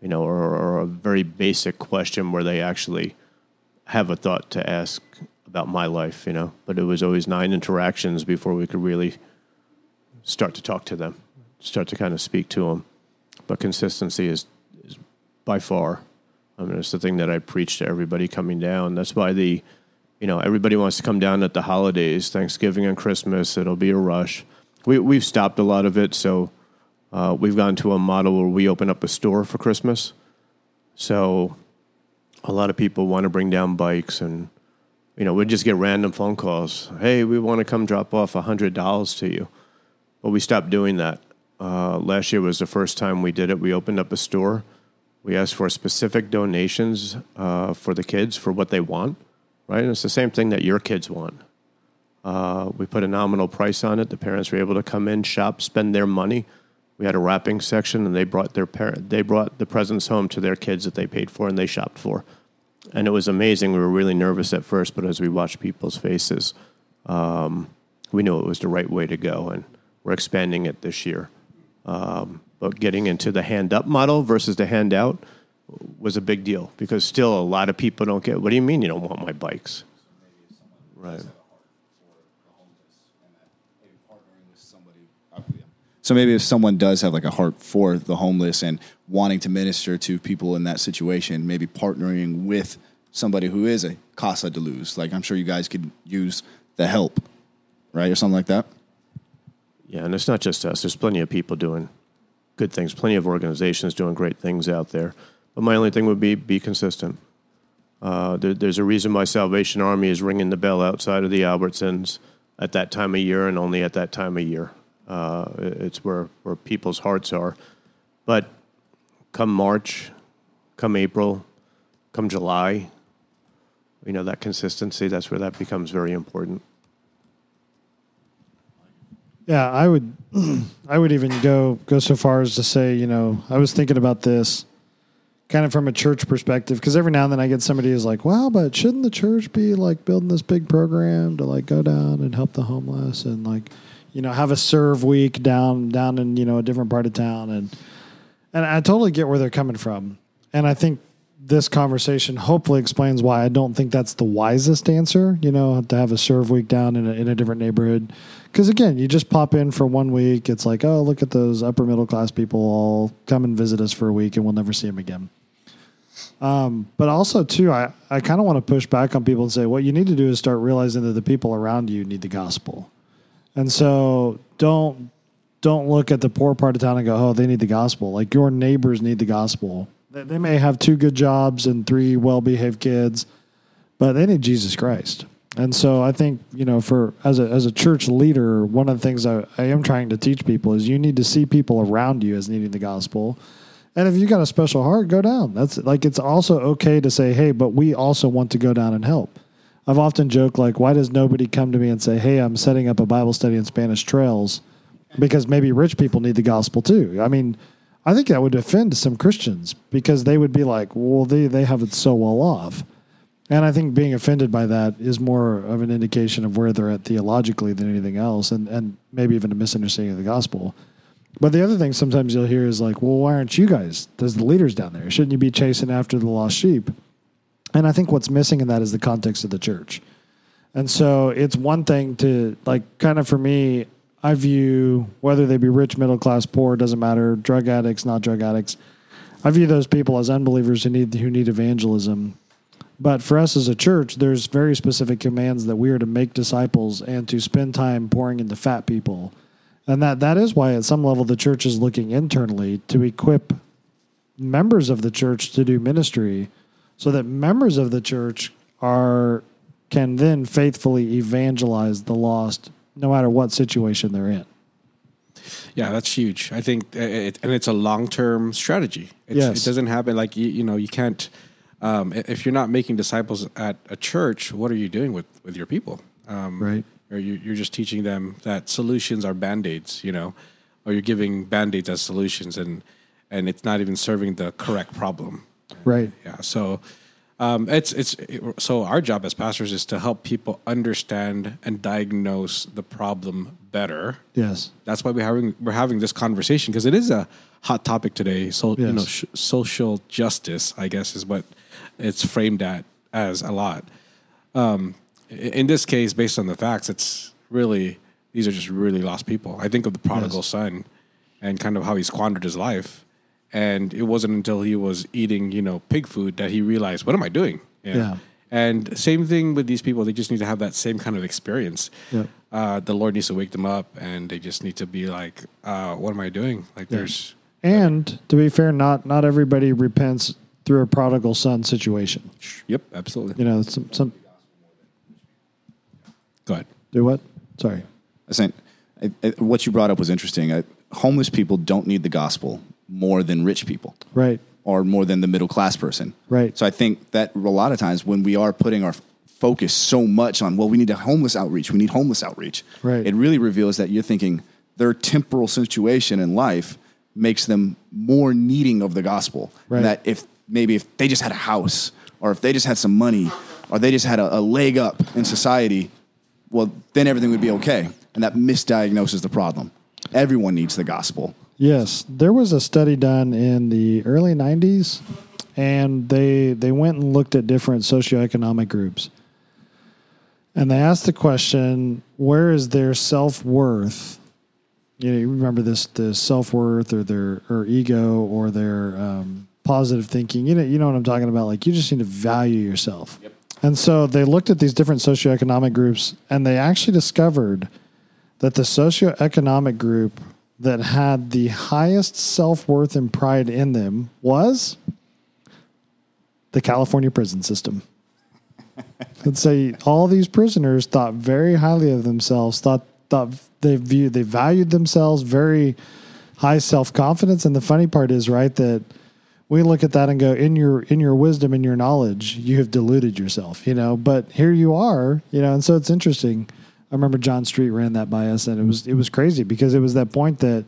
You know, or, or a very basic question where they actually have a thought to ask about my life, you know. But it was always nine interactions before we could really start to talk to them, start to kind of speak to them. But consistency is, is by far, I mean, it's the thing that I preach to everybody coming down. That's why the, you know, everybody wants to come down at the holidays, Thanksgiving and Christmas. It'll be a rush. We we've stopped a lot of it, so uh, we've gone to a model where we open up a store for Christmas. So a lot of people want to bring down bikes and you know, we just get random phone calls. Hey, we want to come drop off hundred dollars to you, but we stopped doing that. Uh, last year was the first time we did it. We opened up a store. We asked for specific donations uh, for the kids for what they want, right? And it's the same thing that your kids want. Uh, we put a nominal price on it. The parents were able to come in, shop, spend their money. We had a wrapping section, and they brought their parent, they brought the presents home to their kids that they paid for and they shopped for and it was amazing. We were really nervous at first, but as we watched people's faces, um, we knew it was the right way to go, and we're expanding it this year. Um, but getting into the hand up model versus the hand out was a big deal because still a lot of people don't get. What do you mean you don't want my bikes? Right. So maybe if someone does have like a heart for the homeless and wanting to minister to people in that situation, maybe partnering with somebody who is a Casa de Luz, like I'm sure you guys could use the help, right, or something like that. Yeah, and it's not just us. There's plenty of people doing good things, plenty of organizations doing great things out there. But my only thing would be be consistent. Uh, there, there's a reason why Salvation Army is ringing the bell outside of the Albertsons at that time of year and only at that time of year. Uh, it's where where people's hearts are. But come March, come April, come July, you know that consistency. That's where that becomes very important. Yeah, I would [CLEARS THROAT] I would even go go so far as to say, you know, I was thinking about this kind of from a church perspective because every now and then I get somebody who's like, "Well, but shouldn't the church be like building this big program to like go down and help the homeless and like, you know, have a serve week down down in, you know, a different part of town and and I totally get where they're coming from. And I think this conversation hopefully explains why I don't think that's the wisest answer, you know, to have a serve week down in a, in a different neighborhood. Because again, you just pop in for one week. It's like, oh, look at those upper middle class people all come and visit us for a week and we'll never see them again. Um, but also, too, I, I kind of want to push back on people and say what you need to do is start realizing that the people around you need the gospel. And so don't don't look at the poor part of town and go, oh, they need the gospel. Like your neighbors need the gospel. They, they may have two good jobs and three well behaved kids, but they need Jesus Christ. And so I think, you know, for as a as a church leader, one of the things I, I am trying to teach people is you need to see people around you as needing the gospel. And if you got a special heart, go down. That's like it's also okay to say, hey, but we also want to go down and help. I've often joked like, why does nobody come to me and say, hey, I'm setting up a Bible study in Spanish Trails? Because maybe rich people need the gospel too. I mean, I think that would offend some Christians because they would be like, well, they, they have it so well off. And I think being offended by that is more of an indication of where they're at theologically than anything else, and, and maybe even a misunderstanding of the gospel. But the other thing sometimes you'll hear is like, well, why aren't you guys? There's the leaders down there. Shouldn't you be chasing after the lost sheep? And I think what's missing in that is the context of the church. And so it's one thing to, like, kind of for me, I view whether they be rich, middle class, poor, doesn't matter, drug addicts, not drug addicts. I view those people as unbelievers who need who need evangelism but for us as a church, there's very specific commands that we are to make disciples and to spend time pouring into fat people. And that, that is why, at some level, the church is looking internally to equip members of the church to do ministry so that members of the church are can then faithfully evangelize the lost no matter what situation they're in. Yeah, that's huge. I think, it, and it's a long term strategy. It's, Yes. It doesn't happen like, you, you know, you can't, um, if you're not making disciples at a church, what are you doing with, with your people? Um, Right. Or you, you're just teaching them that solutions are band aids, you know, or you're giving band aids as solutions and, and it's not even serving the correct problem. Right. Yeah. So um, it's it's so our job as pastors is to help people understand and diagnose the problem better. Yes. That's why we're having we're having this conversation because it is a hot topic today. So you know, sh- social justice, I guess, is what it's framed at as a lot. Um, in this case, based on the facts, it's really these are just really lost people. I think of the prodigal Yes. son and kind of how he squandered his life. And it wasn't until he was eating, you know, pig food that he realized, what am I doing? You know? Yeah. And same thing with these people; they just need to have that same kind of experience. Yep. Uh, the Lord needs to wake them up, and they just need to be like, uh, "What am I doing?" Like, there's And to be fair, not not everybody repents through a prodigal son situation. Yep, absolutely. You know, some some Go ahead. do what? Sorry. I think I, I, what you brought up was interesting. I, homeless people don't need the gospel more than rich people Right. or more than the middle class person. Right. So I think that a lot of times when we are putting our focus so much on, well, we need a homeless outreach, we need homeless outreach. Right. It really reveals that you're thinking their temporal situation in life makes them more needing of the gospel. Right. And that if maybe if they just had a house or if they just had some money or they just had a, a leg up in society, well, then everything would be okay. And that misdiagnoses the problem. Everyone needs the gospel. Yes, there was a study done in the early '90s, and they they went and looked at different socioeconomic groups, and they asked the question, "Where is their self worth?" You know, you remember this the self worth or their or ego or their um, positive thinking. You know, you know what I'm talking about. Like you just need to value yourself. And so they looked at these different socioeconomic groups, and they actually discovered that the socioeconomic group that had the highest self worth and pride in them was the California prison system. [LAUGHS] Let's say all these prisoners thought very highly of themselves, thought thought they view they valued themselves very high self confidence. And the funny part is, right, that we look at that and go, in your in your wisdom and your knowledge, you have deluded yourself, you know. But here you are, you know, and so it's interesting. I remember John Street ran that by us, and it was it was crazy because it was that point that,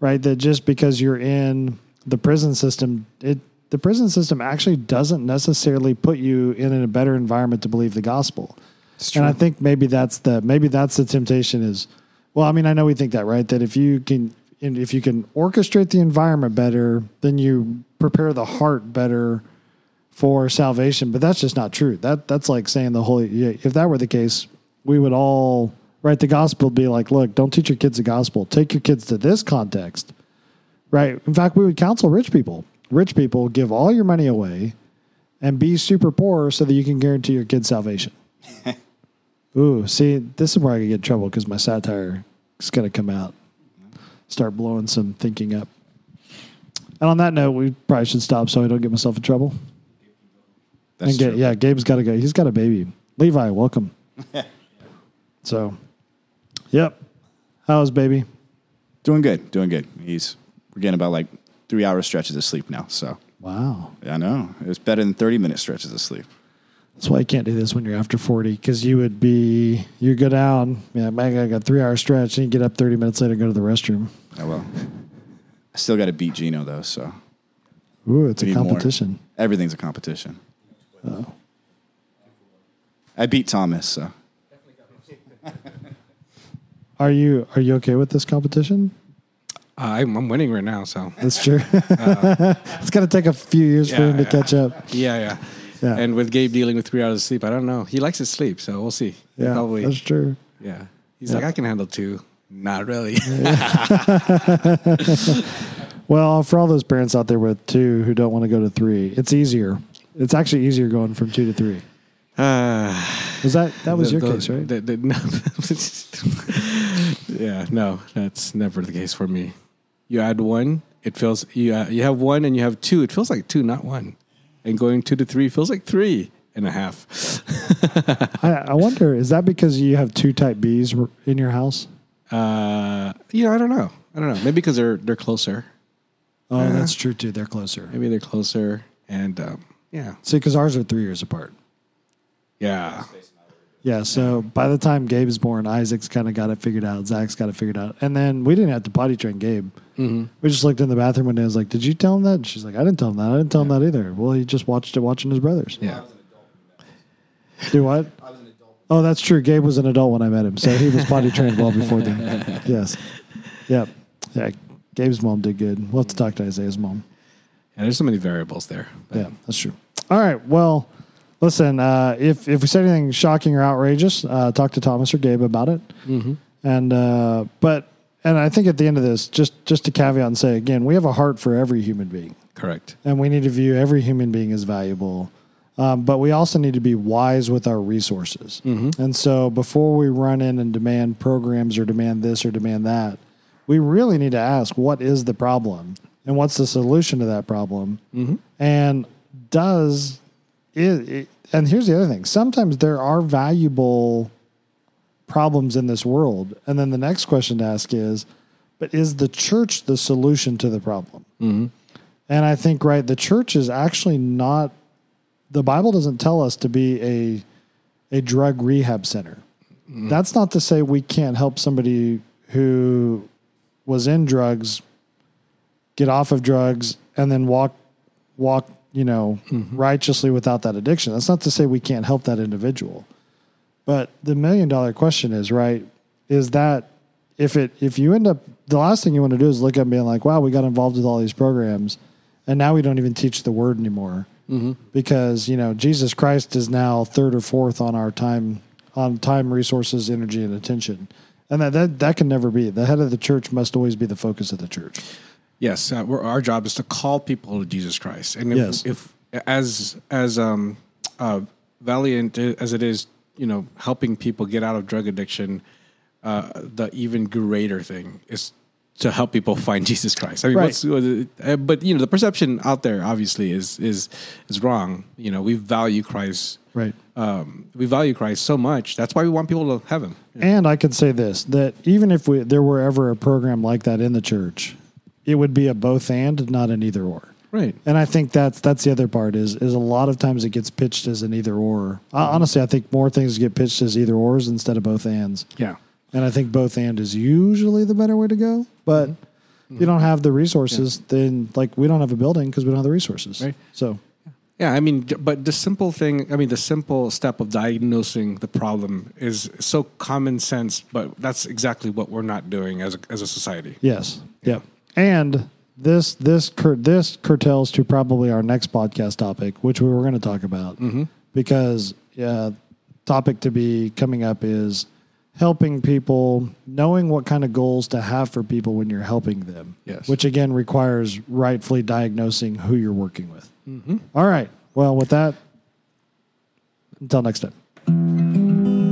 right, that just because you're in the prison system, it the prison system actually doesn't necessarily put you in a better environment to believe the gospel. And I think maybe that's the maybe that's the temptation is, well, I mean, I know we think that, right? That if you can if you can orchestrate the environment better, then you prepare the heart better for salvation. But that's just not true. That that's like saying the holy. yeah, If that were the case, we would all right. The gospel would be like, look, don't teach your kids the gospel. Take your kids to this context, right? In fact, we would counsel rich people. Rich people give all your money away and be super poor so that you can guarantee your kids salvation. [LAUGHS] Ooh, see, this is where I could get in trouble because my satire is going to come out, start blowing some thinking up. And on that note, we probably should stop so I don't get myself in trouble. That's and get, true. yeah, Gabe's got to go. He's got a baby. Levi, welcome. [LAUGHS] so, yep. How's baby? Doing good, doing good. He's we're getting about like three hour stretches of sleep now. So Wow. yeah, I know it's better than thirty minute stretches of sleep. That's why you can't do this when you're after 40 because you would be, you go down, yeah, man, I got a three hour stretch and you get up 30 minutes later and go to the restroom. Oh well. I still got to beat Gino though, so Ooh, it's a We need more. competition. everything's a competition. Oh. I beat Thomas, so [LAUGHS] Are you are you okay with this competition? Uh, I'm, I'm winning right now, so That's true. [LAUGHS] [LAUGHS] it's going to take a few years for Yeah, him to yeah. catch up. yeah, yeah. Yeah. And with Gabe dealing with three hours of sleep, I don't know. He likes his sleep, so we'll see. Yeah, probably. that's true. Yeah, he's Yeah. like, I can handle two. Not really. [LAUGHS] Well, for all those parents out there with two who don't want to go to three, it's easier. It's actually easier going from two to three. uh, [SIGHS] Was that that was the- your the- case, right? the- [LAUGHS] no. [LAUGHS] yeah, no, that's never the case for me. You add one, it feels you uh, you have one and you have two. It feels like two, not one. And going two to three feels like three and a half. I, I wonder is that because you have two type Bs in your house? Uh, you know, I don't know. I don't know. Maybe because they're they're closer. Oh, that's true too. They're closer. Maybe they're closer, and um, yeah, See, because ours are three years apart. yeah. Yeah, so by the time Gabe is born, Isaac's kind of got it figured out. Zach's got it figured out, and then we didn't have to potty train Gabe. Mm-hmm. We just looked in the bathroom one day. and was like, "Did you tell him that?" And she's like, "I didn't tell him that. I didn't tell him that either." Well, he just watched it watching his brothers. Yeah. Do what? Oh, that's true. Gabe was an adult when I met him, so he was potty trained well before then. [LAUGHS] Yes. Yep. Yeah. Gabe's mom did good. We'll have to talk to Isaiah's mom. Yeah, there's so many variables there. But Yeah, that's true. All right. Well, listen. Uh, if if we said anything shocking or outrageous, uh, talk to Thomas or Gabe about it. Mm-hmm. And uh, but and I think at the end of this, just just to caveat and say again, we have a heart for every human being, Correct. and we need to view every human being as valuable. Um, but we also need to be wise with our resources. Mm-hmm. And so before we run in and demand programs or demand this or demand that, we really need to ask what is the problem and what's the solution to that problem. Mm-hmm. And does it, it, and here's the other thing sometimes there are valuable problems in this world. And then the next question to ask is, but is the church the solution to the problem? Mm-hmm. And I think, right, the church is actually not, the Bible doesn't tell us to be a, a drug rehab center. That's not to say we can't help somebody who was in drugs get off of drugs and then walk, walk, you know, mm-hmm. righteously without that addiction. That's not to say we can't help that individual. But the million dollar question is, right, is that if it if you end up the last thing you want to do is look at and being like, wow, we got involved with all these programs and now we don't even teach the word anymore. Because, you know, Jesus Christ is now third or fourth on our time on time, resources, energy, and attention. And that, that that can never be. The head of the church must always be the focus of the church. Yes, uh, we're, our job is to call people to Jesus Christ, and if, Yes. if as as um, uh, valiant as it is, you know, helping people get out of drug addiction, uh, the even greater thing is to help people find [LAUGHS] Jesus Christ. I mean, Right. what's, uh, but you know, the perception out there obviously is is is wrong. You know, we value Christ Right. um, we value Christ so much. That's why we want people to have Him. And I could say this that even if we there were ever a program like that in the church, it would be a both and, not an either or. Right. And I think that's that's the other part is is a lot of times it gets pitched as an either or. Uh, honestly, I think more things get pitched as either ors instead of both ands. Yeah. And I think both and is usually the better way to go. But mm-hmm. if you don't have the resources, then like we don't have a building because we don't have the resources. Right. So Yeah, I mean, but the simple thing, I mean, the simple step of diagnosing the problem is so common sense, but that's exactly what we're not doing as a, as a society. yes, yep. And this this cur- this curtails to probably our next podcast topic, which we were going to talk about, mm-hmm. because yeah, topic to be coming up is helping people, knowing what kind of goals to have for people when you're helping them. Yes. which again requires rightfully diagnosing who you're working with. Mm-hmm. All right. Well, with that, until next time.